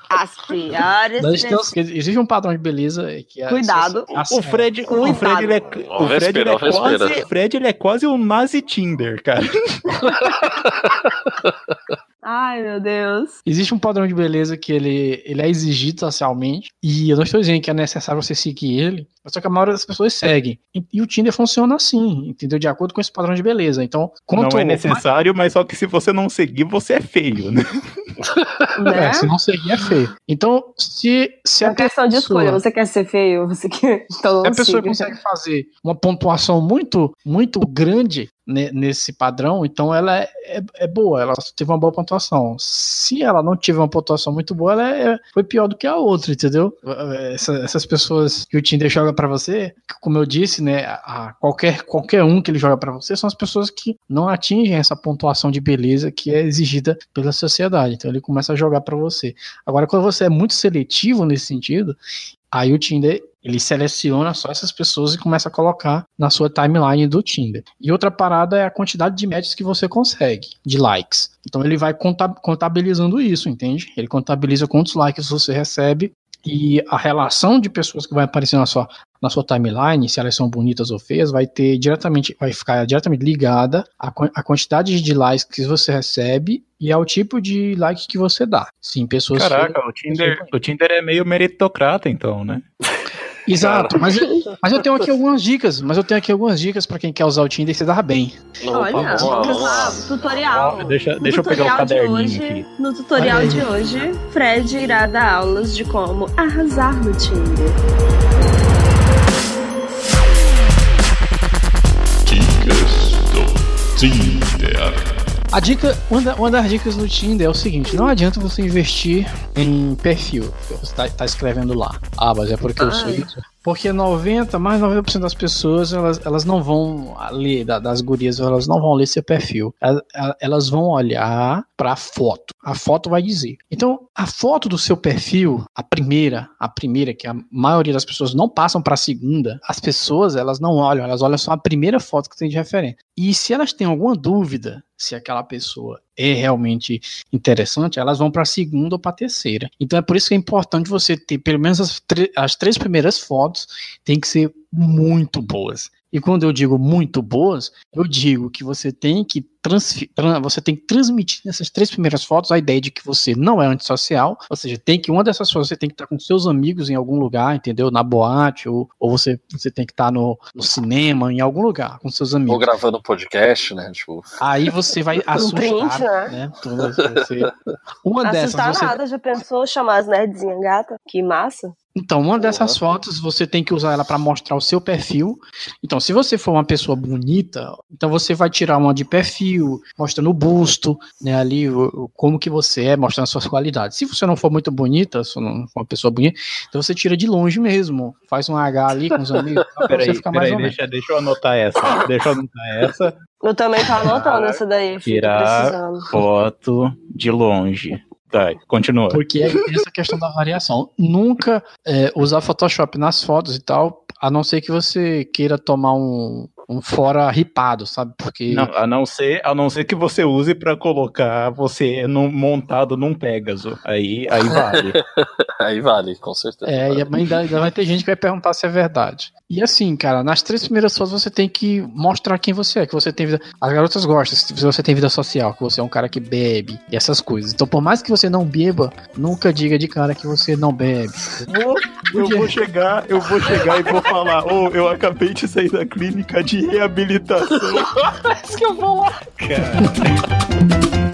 As piores. Nós temos, existe um padrão de beleza que é. Cuidado. assim, O Fred, o Cuidado. Fred, ele é, o Fred, respira, ele é quase, Fred, ele é quase um nazi Tinder, cara. Ai, meu Deus. Existe um padrão de beleza que ele, ele é exigido socialmente, e eu não estou dizendo que é necessário você seguir ele, mas só que a maioria das pessoas seguem. E, e o Tinder funciona assim, entendeu? De acordo com esse padrão de beleza. Então, quanto Não é necessário, mas só que se você não seguir, você é feio, né? Né? É, se não seguir é feio. Então, se, se É a questão de pessoa- escolha. Você quer ser feio? Você quer. Então a pessoa siga. consegue fazer uma pontuação muito, muito grande nesse padrão, então ela é, é, é boa, ela teve uma boa pontuação. Se ela não tiver uma pontuação muito boa, ela é- foi pior do que a outra, entendeu? Essa- essas pessoas que o Tinder joga pra você, como eu disse, né, a- qualquer, qualquer um que ele joga pra você são as pessoas que não atingem essa pontuação de beleza que é exigida pela sociedade. Então ele começa a jogar pra você. Agora, quando você é muito seletivo nesse sentido, Aí o Tinder, ele seleciona só essas pessoas e começa a colocar na sua timeline do Tinder. E outra parada é a quantidade de matches que você consegue, de likes. Então ele vai conta- contabilizando isso, entende? Ele contabiliza quantos likes você recebe e a relação de pessoas que vai aparecer na sua, na sua timeline, se elas são bonitas ou feias, vai ter diretamente, vai ficar diretamente ligada à, à quantidade de likes que você recebe e ao tipo de like que você dá. Sim, pessoas Caraca, o Tinder, o Tinder é meio meritocrata, então, né? Exato, mas, eu- mas eu tenho aqui algumas dicas, mas eu tenho aqui algumas dicas pra quem quer usar o Tinder e se dar bem. Olha, vamos lá, vamos lá. tutorial. Ó, deixa- No deixa eu pegar o tutorial de caderninho hoje- aqui. No tutorial aí. de hoje, Fred irá dar aulas de como arrasar no Tinder. Dicas do Tinder. A dica, uma, da- uma das dicas do Tinder é o seguinte: não adianta você investir em perfil. Você tá, tá escrevendo lá. Ah, mas é porque eu sou. Porque 90, mais 90% das pessoas, elas, elas não vão ler, da- das gurias, elas não vão ler seu perfil. Elas, vão olhar pra foto. A foto vai dizer. Então, a foto do seu perfil, a primeira, a primeira, que a maioria das pessoas não passam pra segunda, as pessoas, elas não olham, elas olham só a primeira foto que tem de referência. E se elas têm alguma dúvida se aquela pessoa é realmente interessante, elas vão para a segunda ou para a terceira. Então é por isso que é importante você ter pelo menos as, as três primeiras fotos tem que ser muito boas. E quando eu digo muito boas, eu digo que você tem que você tem que transmitir nessas três primeiras fotos a ideia de que você não é antissocial, ou seja, tem que uma dessas fotos você tem que estar com seus amigos em algum lugar, entendeu? Na boate ou, ou você você tem que estar no, no cinema em algum lugar com seus amigos. Ou gravando um podcast, né? Tipo, Aí você vai assustar, né? né? Então, você- Uma dessas Assustar você nada, já pensou chamar as nerdzinhas gata? Que massa. Então, uma dessas fotos você tem que usar ela para mostrar o seu perfil. Então, se você for uma pessoa bonita, então você vai tirar uma de perfil, mostrando o busto, né, ali o, o- como que você é, mostrando as suas qualidades. Se você não for muito bonita, se não for uma pessoa bonita, então você tira de longe mesmo, faz um H ali com os amigos, Peraí, você ficar mais peraí, ou menos. deixa, deixa eu anotar essa. Deixa eu anotar essa. Eu também tô anotando essa daí, Tirar precisando. foto de longe. Tá, continua. Porque é essa questão da variação. Nunca é, usar Photoshop nas fotos e tal, a não ser que você queira tomar um, um fora ripado, sabe? Porque. Não, a não ser, a não ser que você use pra colocar você num- montado num Pegasus. Aí, aí vale. aí vale, com certeza. É, e ainda, ainda vai ter gente que vai perguntar se é verdade. E assim, cara, nas três primeiras fotos você tem que mostrar quem você é, que você tem vida. As garotas gostam, se você tem vida social, que você é um cara que bebe e essas coisas. Então, por mais que você não beba, nunca diga de cara que você não bebe. Eu vou chegar, eu vou chegar e vou falar, ô, eu acabei de sair da clínica de reabilitação. Isso que eu vou lá. Rumba,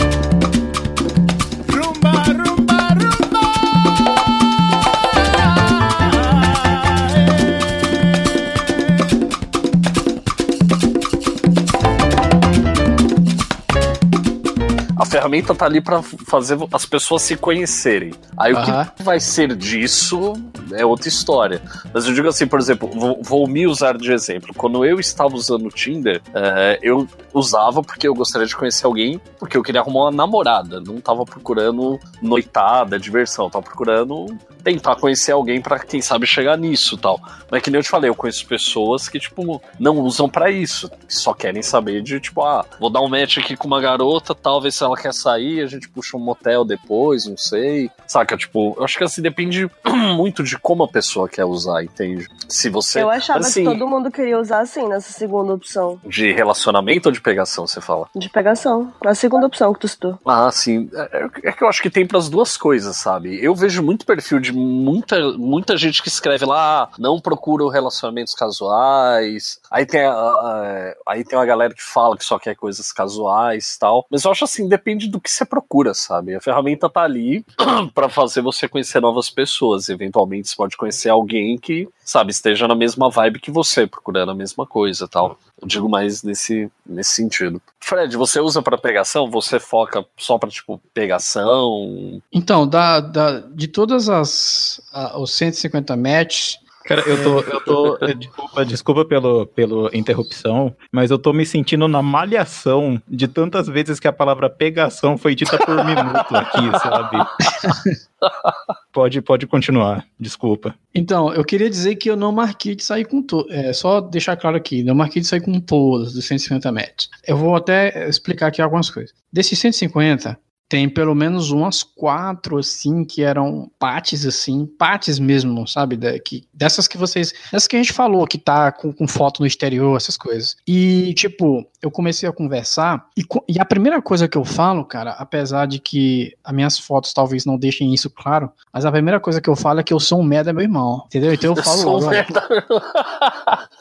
ferramenta tá ali pra fazer as pessoas se conhecerem. Aí o Aham. que vai ser disso é outra história. Mas eu digo assim, por exemplo, vou, vou me usar de exemplo. Quando eu estava usando o Tinder, é, eu usava porque eu gostaria de conhecer alguém, porque eu queria arrumar uma namorada. Não tava procurando noitada, diversão. Tava procurando tentar conhecer alguém pra quem sabe chegar nisso e tal. Mas que nem eu te falei, eu conheço pessoas que, tipo, não usam pra isso. Que só querem saber de, tipo, ah, vou dar um match aqui com uma garota, tal, ver se ela quer sair, a gente puxa um motel depois, não sei. Saca? Tipo, eu acho que assim depende muito de como a pessoa quer usar, entende? Se você. Eu achava assim, que todo mundo queria usar assim nessa segunda opção. De relacionamento ou de pegação, você fala? De pegação. Na segunda opção que tu citou. Ah, sim. É, é que eu acho que tem pras duas coisas, sabe? Eu vejo muito perfil de muita, muita gente que escreve lá, ah, não procuro relacionamentos casuais. Aí tem, a, aí tem uma galera que fala que só quer coisas casuais e tal. Mas eu acho assim, depende do que você procura, sabe? A ferramenta tá ali pra fazer você conhecer novas pessoas. Eventualmente você pode conhecer alguém que, sabe, esteja na mesma vibe que você, procurando a mesma coisa e tal. Eu digo mais nesse, nesse sentido. Fred, você usa pra pegação? Você foca só pra, tipo, pegação? Então, da, da, de todas as a- os 150 matches, Cara, eu tô. Eu tô desculpa, desculpa pelo, pelo interrupção, mas eu tô me sentindo na malhação de tantas vezes que a palavra pegação foi dita por minuto aqui, sabe? Pode, pode continuar, desculpa. Então, eu queria dizer que eu não marquei de sair com todos. É, só deixar claro aqui, não marquei de sair com todos dos 150 metros. Eu vou até explicar aqui algumas coisas. Desses 150, tem pelo menos umas quatro, assim, que eram pates, assim, pates mesmo, sabe? Da- que, dessas que vocês. Dessas que a gente falou, que tá com, com foto no exterior, essas coisas. E, tipo, eu comecei a conversar, e, e a primeira coisa que eu falo, cara, apesar de que as minhas fotos talvez não deixem isso claro, mas a primeira coisa que eu falo é que eu sou um merda, meu irmão. Entendeu? Então eu falo sou logo. um merda.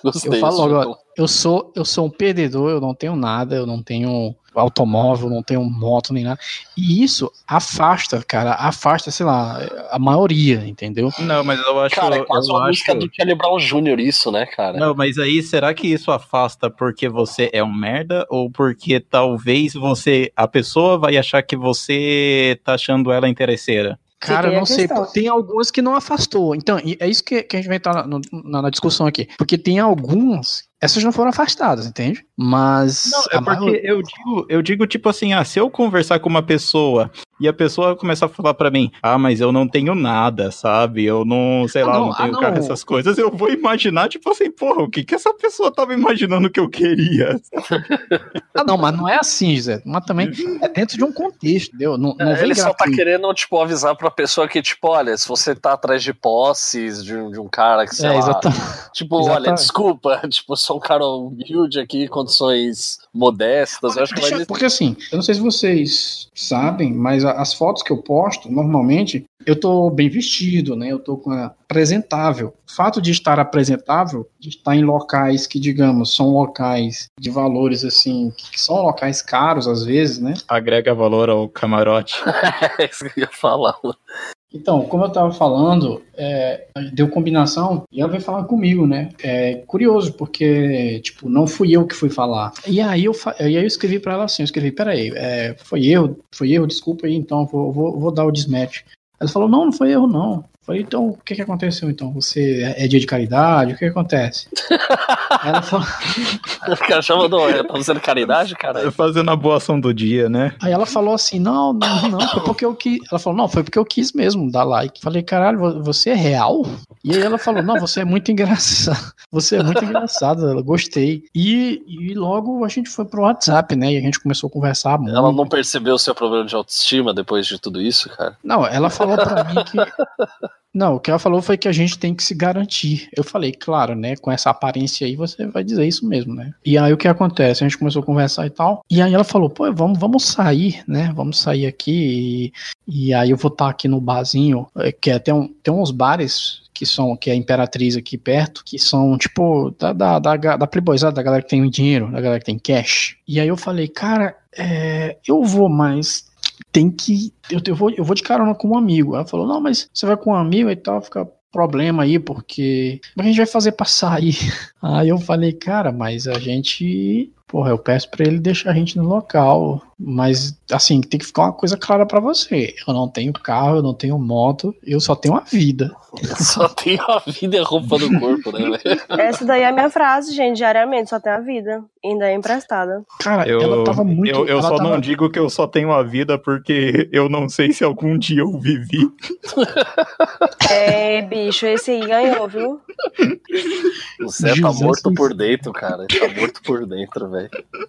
Gostei. eu falo logo, ó, eu sou, eu sou um perdedor, eu não tenho nada, eu não tenho automóvel, não tenho moto nem nada. E isso afasta, cara, afasta, sei lá, a maioria, entendeu? Não, mas eu acho. Cara, é quase eu uma acho... música do Kelly Brown Jr. isso, né, cara? Não, mas aí será que isso afasta porque você é um merda ou porque talvez você a pessoa vai achar que você tá achando ela interesseira? Cara, não sei, tem algumas que não afastou. Então, e é isso que, que a gente vai estar no- na, na discussão aqui. Porque tem algumas, essas não foram afastadas, entende? Mas. Não, é porque maioria- eu digo, eu digo tipo assim, ah, se eu conversar com uma pessoa e a pessoa começar a falar pra mim, ah, mas eu não tenho nada, sabe? Eu não, sei Ah, lá, não, não ah, tenho não. carro, essas coisas, eu vou imaginar, tipo assim, porra, o que que essa pessoa tava imaginando que eu queria? Ah, não, mas não é assim, Zé. Mas também é dentro de um contexto, entendeu? Não, não É, ele só tá querendo, tipo, avisar pra pessoa que, tipo, olha, se você tá atrás de posses de um, de um cara que, sei É, lá, exatamente. tipo, olha, exatamente. desculpa, tipo, eu sou um cara humilde aqui, condições modestas, eu acho que vai... Porque assim, eu não sei se vocês sabem, mas as fotos que eu posto, normalmente, eu tô bem vestido, né? Eu tô com a apresentável. O fato de estar apresentável, de estar em locais que, digamos, são locais de valores assim, que que são locais caros às vezes, né? Agrega valor ao camarote. É isso que eu ia falar. Então, como eu estava falando, é, deu combinação e ela veio falar comigo, né? É curioso, porque, tipo, não fui eu que fui falar. E aí eu, fa- e aí eu escrevi para ela assim, eu escrevi, peraí, é, foi erro, foi erro, desculpa aí, então, vou, vou, vou dar o desmatch. Ela falou, não, não foi erro, não. Eu Falei, então, o que que aconteceu, então? Você é é dia de caridade? O que que acontece? Ela falou, O cara chama do... Tá fazendo caridade, cara? Fazendo a boa ação do dia, né? Aí ela falou assim: não, não, não, foi porque eu quis. Ela falou: não, foi porque eu quis mesmo dar like. Falei: caralho, vo- você é real? E aí ela falou: não, você é muito engraçado. Você é muito engraçado, eu gostei. E, e logo a gente foi pro WhatsApp, né? E a gente começou a conversar muito. Ela não percebeu o seu problema de autoestima depois de tudo isso, cara? Não, ela falou pra mim que. Não, o que ela falou foi que a gente tem que se garantir. Eu falei, claro, né? Com essa aparência aí, você vai dizer isso mesmo, né? E aí o que acontece? A gente começou a conversar e tal. E aí ela falou, pô, vamos, vamos sair, né? Vamos sair aqui. E, e aí eu vou estar aqui no barzinho, eh, que é, tem, um, tem uns bares que são, que é a Imperatriz aqui perto, que são, tipo, da, da, da, da Playboyzada, da galera que tem dinheiro, da galera que tem cash. E aí eu falei, cara, é, eu vou, mas tem que. Eu, eu, vou, eu vou de carona com um amigo. Ela falou: não, mas você vai com um amigo e tal, fica problema aí, porque. Como é a gente vai fazer pra sair? Aí eu falei, cara, mas a gente. Porra, eu peço pra ele deixar a gente no local. Mas, assim, tem que ficar uma coisa clara pra você. Eu não tenho carro, eu não tenho moto, eu só tenho a vida. Só tenho a vida e a roupa do corpo, né, velho? Essa daí é a minha frase, gente, diariamente, só tem a vida. Ainda é emprestada. Cara, Eu, ela tava muito. eu, eu só tava- não digo que eu só tenho a vida porque eu não sei se algum dia eu vivi. É, bicho, esse aí ganhou, viu? O Zé tá Jesus. morto por dentro, cara. Ele tá morto por dentro, velho.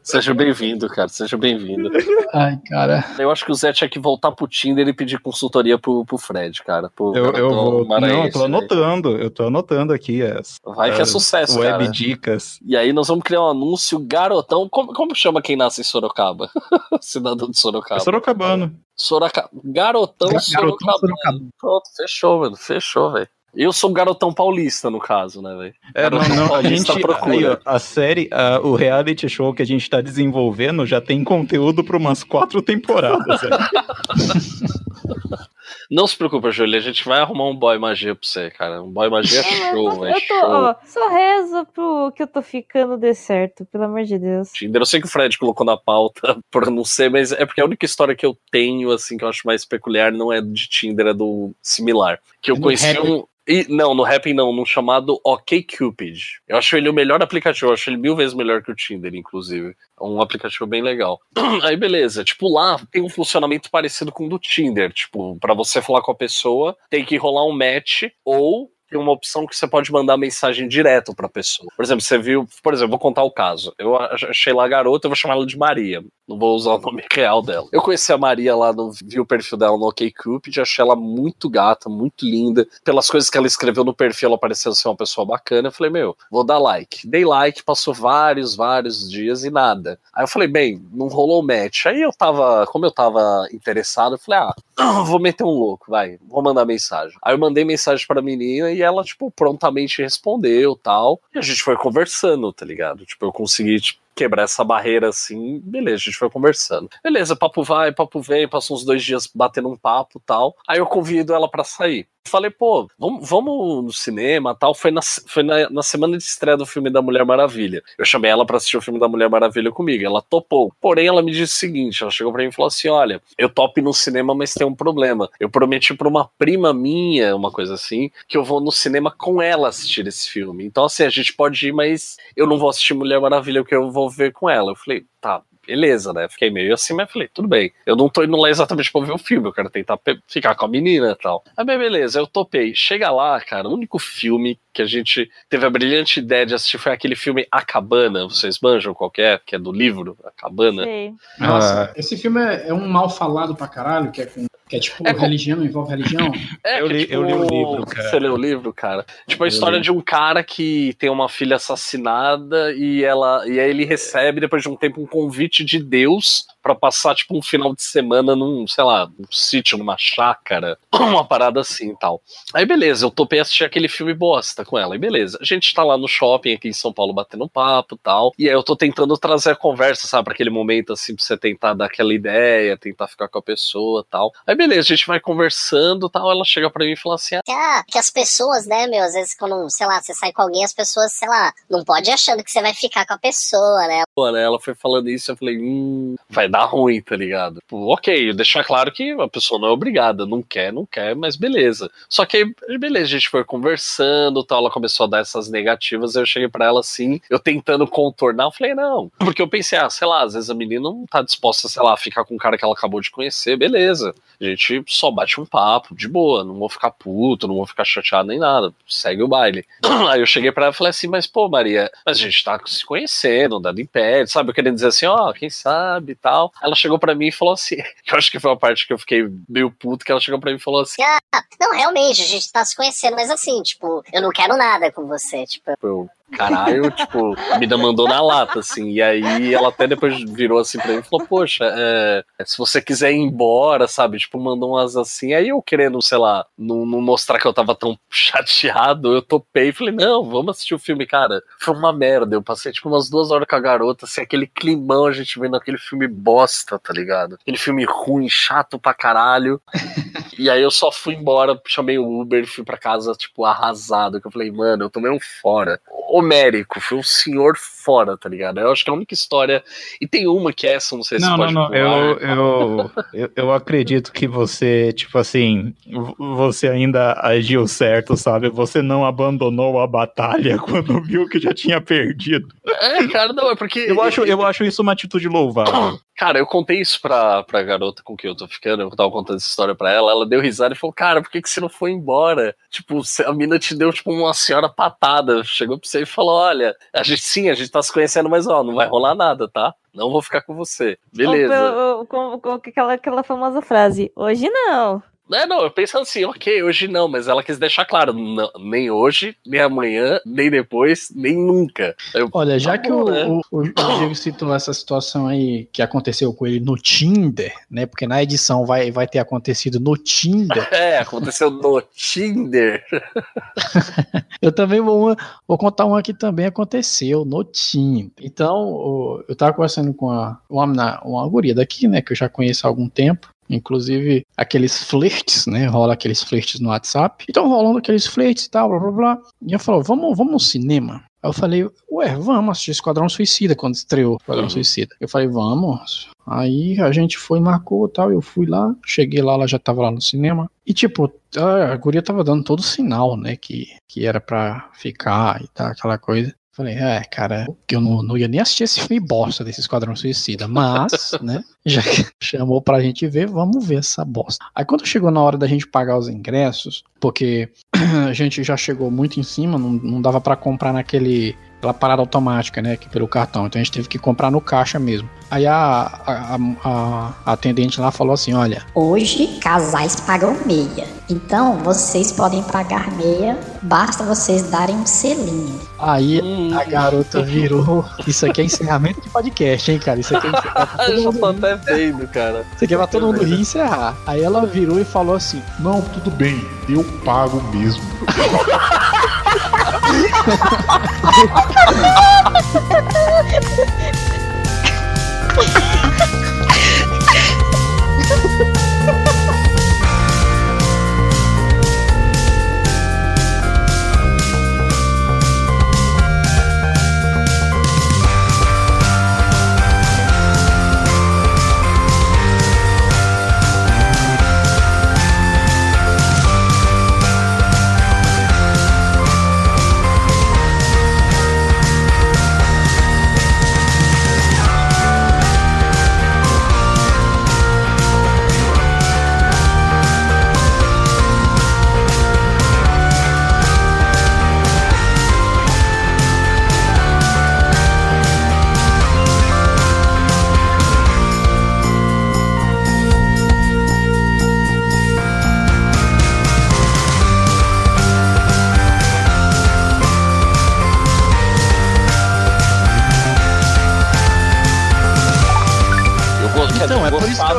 Seja bem-vindo, cara. Seja bem-vindo. Ai, cara. Eu acho que o Zé tinha que voltar pro Tinder e pedir consultoria pro, pro Fred, cara. Pro Eu, eu vou. Não, eu tô velho. anotando. Eu tô anotando aqui as. Vai que é as sucesso, Web cara. dicas. E aí nós vamos criar um anúncio garotão. Como, como chama quem nasce em Sorocaba? Cidadão de Sorocaba. É Sorocabano. Sorocaba. Garotão, garotão Sorocaba. Pronto, fechou, mano. Fechou, velho. Eu sou um garotão paulista, no caso, né, velho? É, não, Garotão não, a gente. procura. ó, a série, a- o reality show que a gente tá desenvolvendo já tem conteúdo pra umas quatro temporadas. é. Não se preocupa, Júlia. A gente vai arrumar um boy magia pra você, cara. Um boy magia show, velho. eu tô, Show. ó, só reza pro que eu tô ficando dê certo, pelo amor de Deus. Tinder. Eu sei que o Fred colocou na pauta por não ser, mas é porque a única história que eu tenho, assim, que eu acho mais peculiar, não é de Tinder, é do similar. Que eu É no conheci um. E, não, no Happn não, num chamado OkCupid. Eu acho ele o melhor aplicativo, eu acho ele mil vezes melhor que o Tinder, inclusive. É um aplicativo bem legal. Aí, beleza. Tipo, lá tem um funcionamento parecido com o do Tinder. Tipo, pra você falar com a pessoa, tem que rolar um match ou tem uma opção que você pode mandar mensagem direto pra pessoa. Por exemplo, você viu. Por exemplo, vou contar o caso. Eu achei lá a garota, eu vou chamar ela de Maria. Não vou usar o nome real dela. Eu conheci a Maria lá, no, vi o perfil dela no OkCupid, achei ela muito gata, muito linda. Pelas coisas que ela escreveu no perfil, ela pareceu ser uma pessoa bacana. Eu falei, meu, vou dar like. Dei like, passou vários, vários dias e nada. Aí eu falei, bem, não rolou match. Aí eu tava, como eu tava interessado, eu falei, ah, vou meter um louco, vai, vou mandar mensagem. Aí eu mandei mensagem pra menina e ela, tipo, prontamente respondeu tal. E a gente foi conversando, tá ligado? Tipo, eu consegui, tipo, quebrar essa barreira assim, beleza, a gente foi conversando. Beleza, papo vai, papo vem, passou uns dois dias batendo um papo tal. Aí eu convido ela pra sair. Falei, pô, vamos, vamos no cinema tal. Foi, na, foi na, na semana de estreia do filme da Mulher Maravilha. Eu chamei ela pra assistir o filme da Mulher Maravilha comigo. Ela topou. Porém, ela me disse o seguinte: ela chegou pra mim e falou assim: olha, eu topo no cinema, mas tem um problema. Eu prometi pra uma prima minha, uma coisa assim, que eu vou no cinema com ela assistir esse filme. Então, assim, a gente pode ir, mas eu não vou assistir Mulher Maravilha porque eu vou ver com ela. Eu falei, tá, beleza, né? Fiquei meio assim, mas falei, tudo bem. Eu não tô indo lá exatamente pra ver o filme, eu quero tentar ficar com a menina e tal. Aí, bem, beleza, eu topei. Chega lá, cara, o único filme que a gente teve a brilhante ideia de assistir foi aquele filme A Cabana. Vocês manjam qualquer, que é do livro, A Cabana. Sei. Nossa, esse filme é, é um mal falado pra caralho, que é, com, que é tipo É religião, envolve religião. É, Eu que, li- tipo, eu li o livro, cara. Você leu o livro, cara? Tipo, a história li. de um cara que tem uma filha assassinada e ela e aí ele recebe, depois de um tempo, um convite de Deus pra passar, tipo, um final de semana num, sei lá, num sítio, numa chácara, uma parada assim e tal. Aí, beleza, eu topei assistir aquele filme bosta com ela. E beleza, a gente tá lá no shopping aqui em São Paulo batendo papo e tal. E aí eu tô tentando trazer a conversa, sabe, pra aquele momento assim, pra você tentar dar aquela ideia, tentar ficar com a pessoa e tal. Aí, beleza, a gente vai conversando e tal. Ela chega pra mim e fala assim: ah, que as pessoas, né, meu, às vezes quando, sei lá, você sai com alguém, as pessoas, sei lá, não pode ir achando que você vai ficar com a pessoa, né? Pô, né? Ela foi falando isso, eu falei, hum, vai dar ruim, tá ligado? Tipo, ok, deixar claro que a pessoa não é obrigada, não quer, não quer, mas beleza. Só que aí, beleza, a gente foi conversando tal, ela começou a dar essas negativas, eu cheguei pra ela assim, eu tentando contornar, eu falei, não, porque eu pensei, ah, sei lá, às vezes a menina não tá disposta, sei lá, a ficar com um cara que ela acabou de conhecer, beleza. A gente só bate um papo, de boa, não vou ficar puto, não vou ficar chateado nem nada, segue o baile. Aí eu cheguei pra ela e falei assim, mas pô, Maria, a gente tá se conhecendo, dando em pé, sabe? Eu querendo dizer assim, ó, quem sabe e tal. Ela chegou pra mim e falou assim, eu acho que foi uma parte que eu fiquei meio puto, que ela chegou pra mim e falou assim, Ah, não, realmente, a gente tá se conhecendo, mas assim, tipo, eu não quero nada com você, tipo, eu, caralho, tipo, a mina mandou na lata, assim. E aí ela até depois virou assim pra mim e falou, poxa, é, se você quiser ir embora, sabe? Tipo, mandou umas assim. Aí eu querendo, sei lá, não, não mostrar que eu tava tão chateado, eu topei e falei, não, vamos assistir o filme, cara. Foi uma merda. Eu passei, tipo, umas duas horas com a garota, assim, aquele climão a gente vendo aquele filme bosta, tá ligado? Aquele filme ruim, chato pra caralho. E aí eu só fui embora, chamei o Uber e fui pra casa, tipo, arrasado. Que eu falei, mano, eu tomei um fora. Homérico, foi um senhor fora, tá ligado? Eu acho que é a única história. E tem uma que é essa, não sei se Não, pode não. Eu, eu, eu, eu acredito que você, tipo assim, você ainda agiu certo, sabe? Você não abandonou a batalha quando viu que já tinha perdido. É, cara, não, é porque. Eu acho, eu acho isso uma atitude louvável. Cara, eu contei isso pra, pra garota com quem eu tô ficando, eu tava contando essa história pra ela, ela deu risada e falou, cara, por que, que você não foi embora? Tipo, a mina te deu, tipo, uma senhora patada, chegou pra você e falou, olha, a gente sim, a gente tá se conhecendo, mas ó, não vai rolar nada, tá? Não vou ficar com você. Beleza. Ou, ou, com, com aquela, aquela famosa frase, hoje não. É, não, eu pensando assim, ok, hoje não, mas ela quis deixar claro, não, nem hoje, nem amanhã, nem depois, nem nunca. Eu, Olha, já Tá que bom, o, né? o, o Diego citou essa situação aí que aconteceu com ele no Tinder, né? Porque na edição vai, vai ter acontecido no Tinder. é, aconteceu no Tinder. Eu também vou, vou contar uma que também aconteceu no Tinder. Então, o- eu tava conversando com uma, uma guria daqui, né? Que eu já conheço há algum tempo. Inclusive, aqueles flirts, né? Rola aqueles flirts no WhatsApp. Então, rolando aqueles flirts e tal, blá blá blá. E ela falou: vamos, vamos no cinema? Aí eu falei, ué, vamos assistir Esquadrão Suicida quando estreou Esquadrão Uhum. Suicida. Eu falei, vamos. Aí a gente foi, marcou e tal. Eu fui lá, cheguei lá, ela já tava lá no cinema. E tipo, a, a guria tava dando todo sinal, né? Que, que era pra ficar e tal, aquela coisa. Falei, é, cara, que eu não, não ia nem assistir esse filme bosta desse Esquadrão Suicida, mas, né, já que chamou pra gente ver, vamos ver essa bosta. Aí quando chegou na hora da gente pagar os ingressos, porque a gente já chegou muito em cima, não, não dava pra comprar naquele aquela parada automática, né, que pelo cartão. Então a gente teve que comprar no caixa mesmo. Aí a, a, a, a atendente lá falou assim, olha, Hoje, casais pagam meia. Então, vocês podem pagar meia, basta vocês darem um selinho. aí Hum, a garota virou. Isso aqui é encerramento de podcast, hein, cara? Isso aqui é encerramento já tô até vendo, cara. Isso aqui é pra todo mundo rir e encerrar. Aí ela virou e falou assim: Não, tudo bem, eu pago mesmo.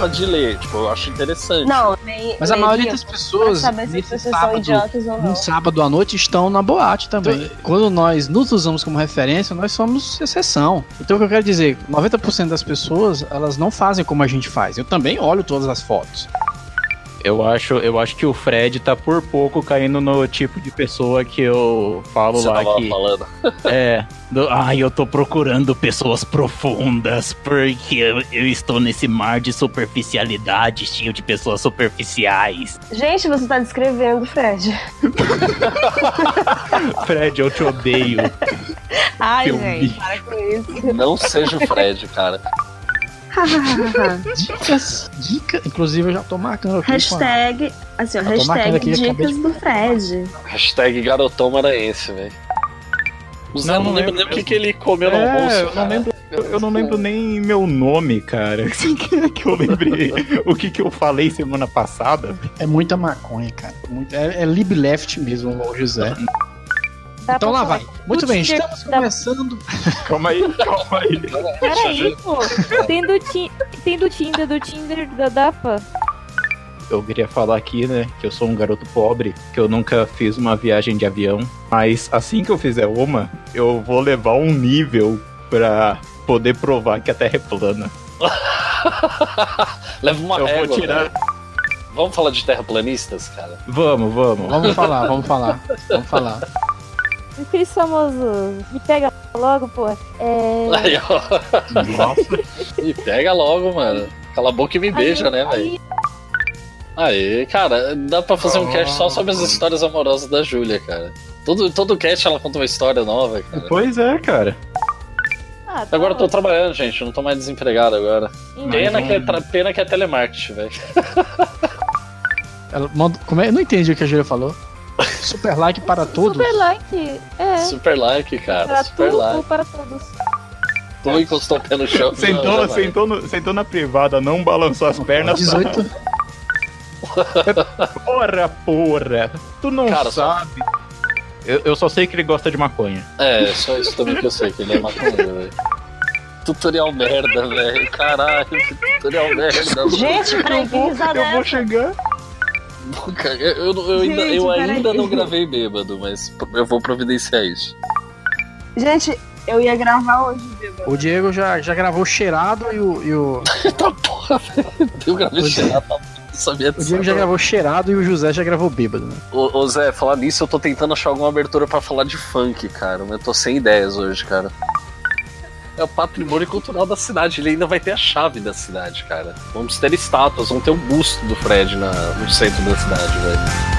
gostava de ler, tipo, eu acho interessante. Não, nem, Mas a maioria li- das pessoas, pra saber se as nesse pessoas são sábado, idiotas ou não. num sábado à noite, estão na boate também. Quando nós nos usamos como referência, nós somos exceção. Então, o que eu quero dizer, 90% das pessoas, elas não fazem como a gente faz. Eu também olho todas as fotos. Eu acho, eu acho que o Fred tá por pouco caindo no tipo de pessoa que eu falo Você lá tava que. falando. É. Do, ai, eu tô procurando pessoas profundas, porque eu, eu estou nesse mar de superficialidade, cheio de pessoas superficiais. Gente, você tá descrevendo, Fred. Fred, eu te odeio. Ai, gente, bicho. para com isso. Não seja o Fred, cara. Dicas, dicas. Inclusive, eu já tô marcando aqui. hashtag, assim, ó, hashtag aqui, dicas de- do Fred. Hashtag garotão maranhense, velho. O Zé Não, não, lembro nem o que, que ele comeu no É, almoço. eu não lembro, eu, eu não lembro nem meu nome, cara. Que que eu lembrei o que, que eu falei semana passada. É muita maconha, cara. Muito- é, é lib left mesmo, o José. Tá Então lá vai. Muito bem, Tinder estamos da- começando. Calma aí, calma aí. Peraí, pô. Tem do, ti... tem do Tinder, do Tinder da DAFA. Eu queria falar aqui, né, que eu sou um garoto pobre, que eu nunca fiz uma viagem de avião, mas assim que eu fizer uma, eu vou levar um nível pra poder provar que a Terra é plana. Leva uma eu régua, vou tirar. velho. Vamos falar de terraplanistas, cara? Vamos, vamos. Vamos falar, vamos falar. Vamos falar. Aqueles famosos. Me pega logo, pô. É. Aí, ó. Nossa. E pega logo, mano. Cala a boca e me beija, né, velho? Aí, cara, dá pra fazer um cast só sobre as histórias amorosas da Júlia, cara. Todo, todo cast ela conta uma história nova, cara. Pois é, cara. Ah, tá Agora eu tô trabalhando, gente, não tô mais desempregado agora. Pena que é, tra- pena que é telemarketing, velho. Ela manda- como é? Eu não entendi o que a Júlia falou. Super like para todos. Super like. É. Super like, cara. Para super tudo like. para todos. Tu encostou o pé no chão. Sentou, Não, sentou, no- sentou na privada, não balançou as pernas. 18. Porra, porra. Tu não Cara, só- sabe. Eu, eu só sei que ele gosta de maconha. É, só isso também que eu sei, que ele é maconheiro, velho. Tutorial merda, velho. Caralho, que tutorial merda. Gente, que risada Eu vou chegar. Cara, Eu, eu, eu ainda, Gente, eu peraí. ainda não gravei bêbado, mas eu vou providenciar isso. Gente, eu ia gravar hoje, bêbado. O Diego já, já gravou cheirado e o, e o, Tá porra, velho. Eu gravei cheirado, tá? Não sabia o disso. Diego já gravou cheirado e o José já gravou bêbado, né? Ô, ô, Zé, falar nisso, eu tô tentando achar alguma abertura pra falar de funk, cara. Mas eu tô sem ideias hoje, cara. É o patrimônio cultural da cidade. Ele ainda vai ter a chave da cidade, cara. Vamos ter estátuas, vamos ter um busto do Fred na, no centro da cidade, velho.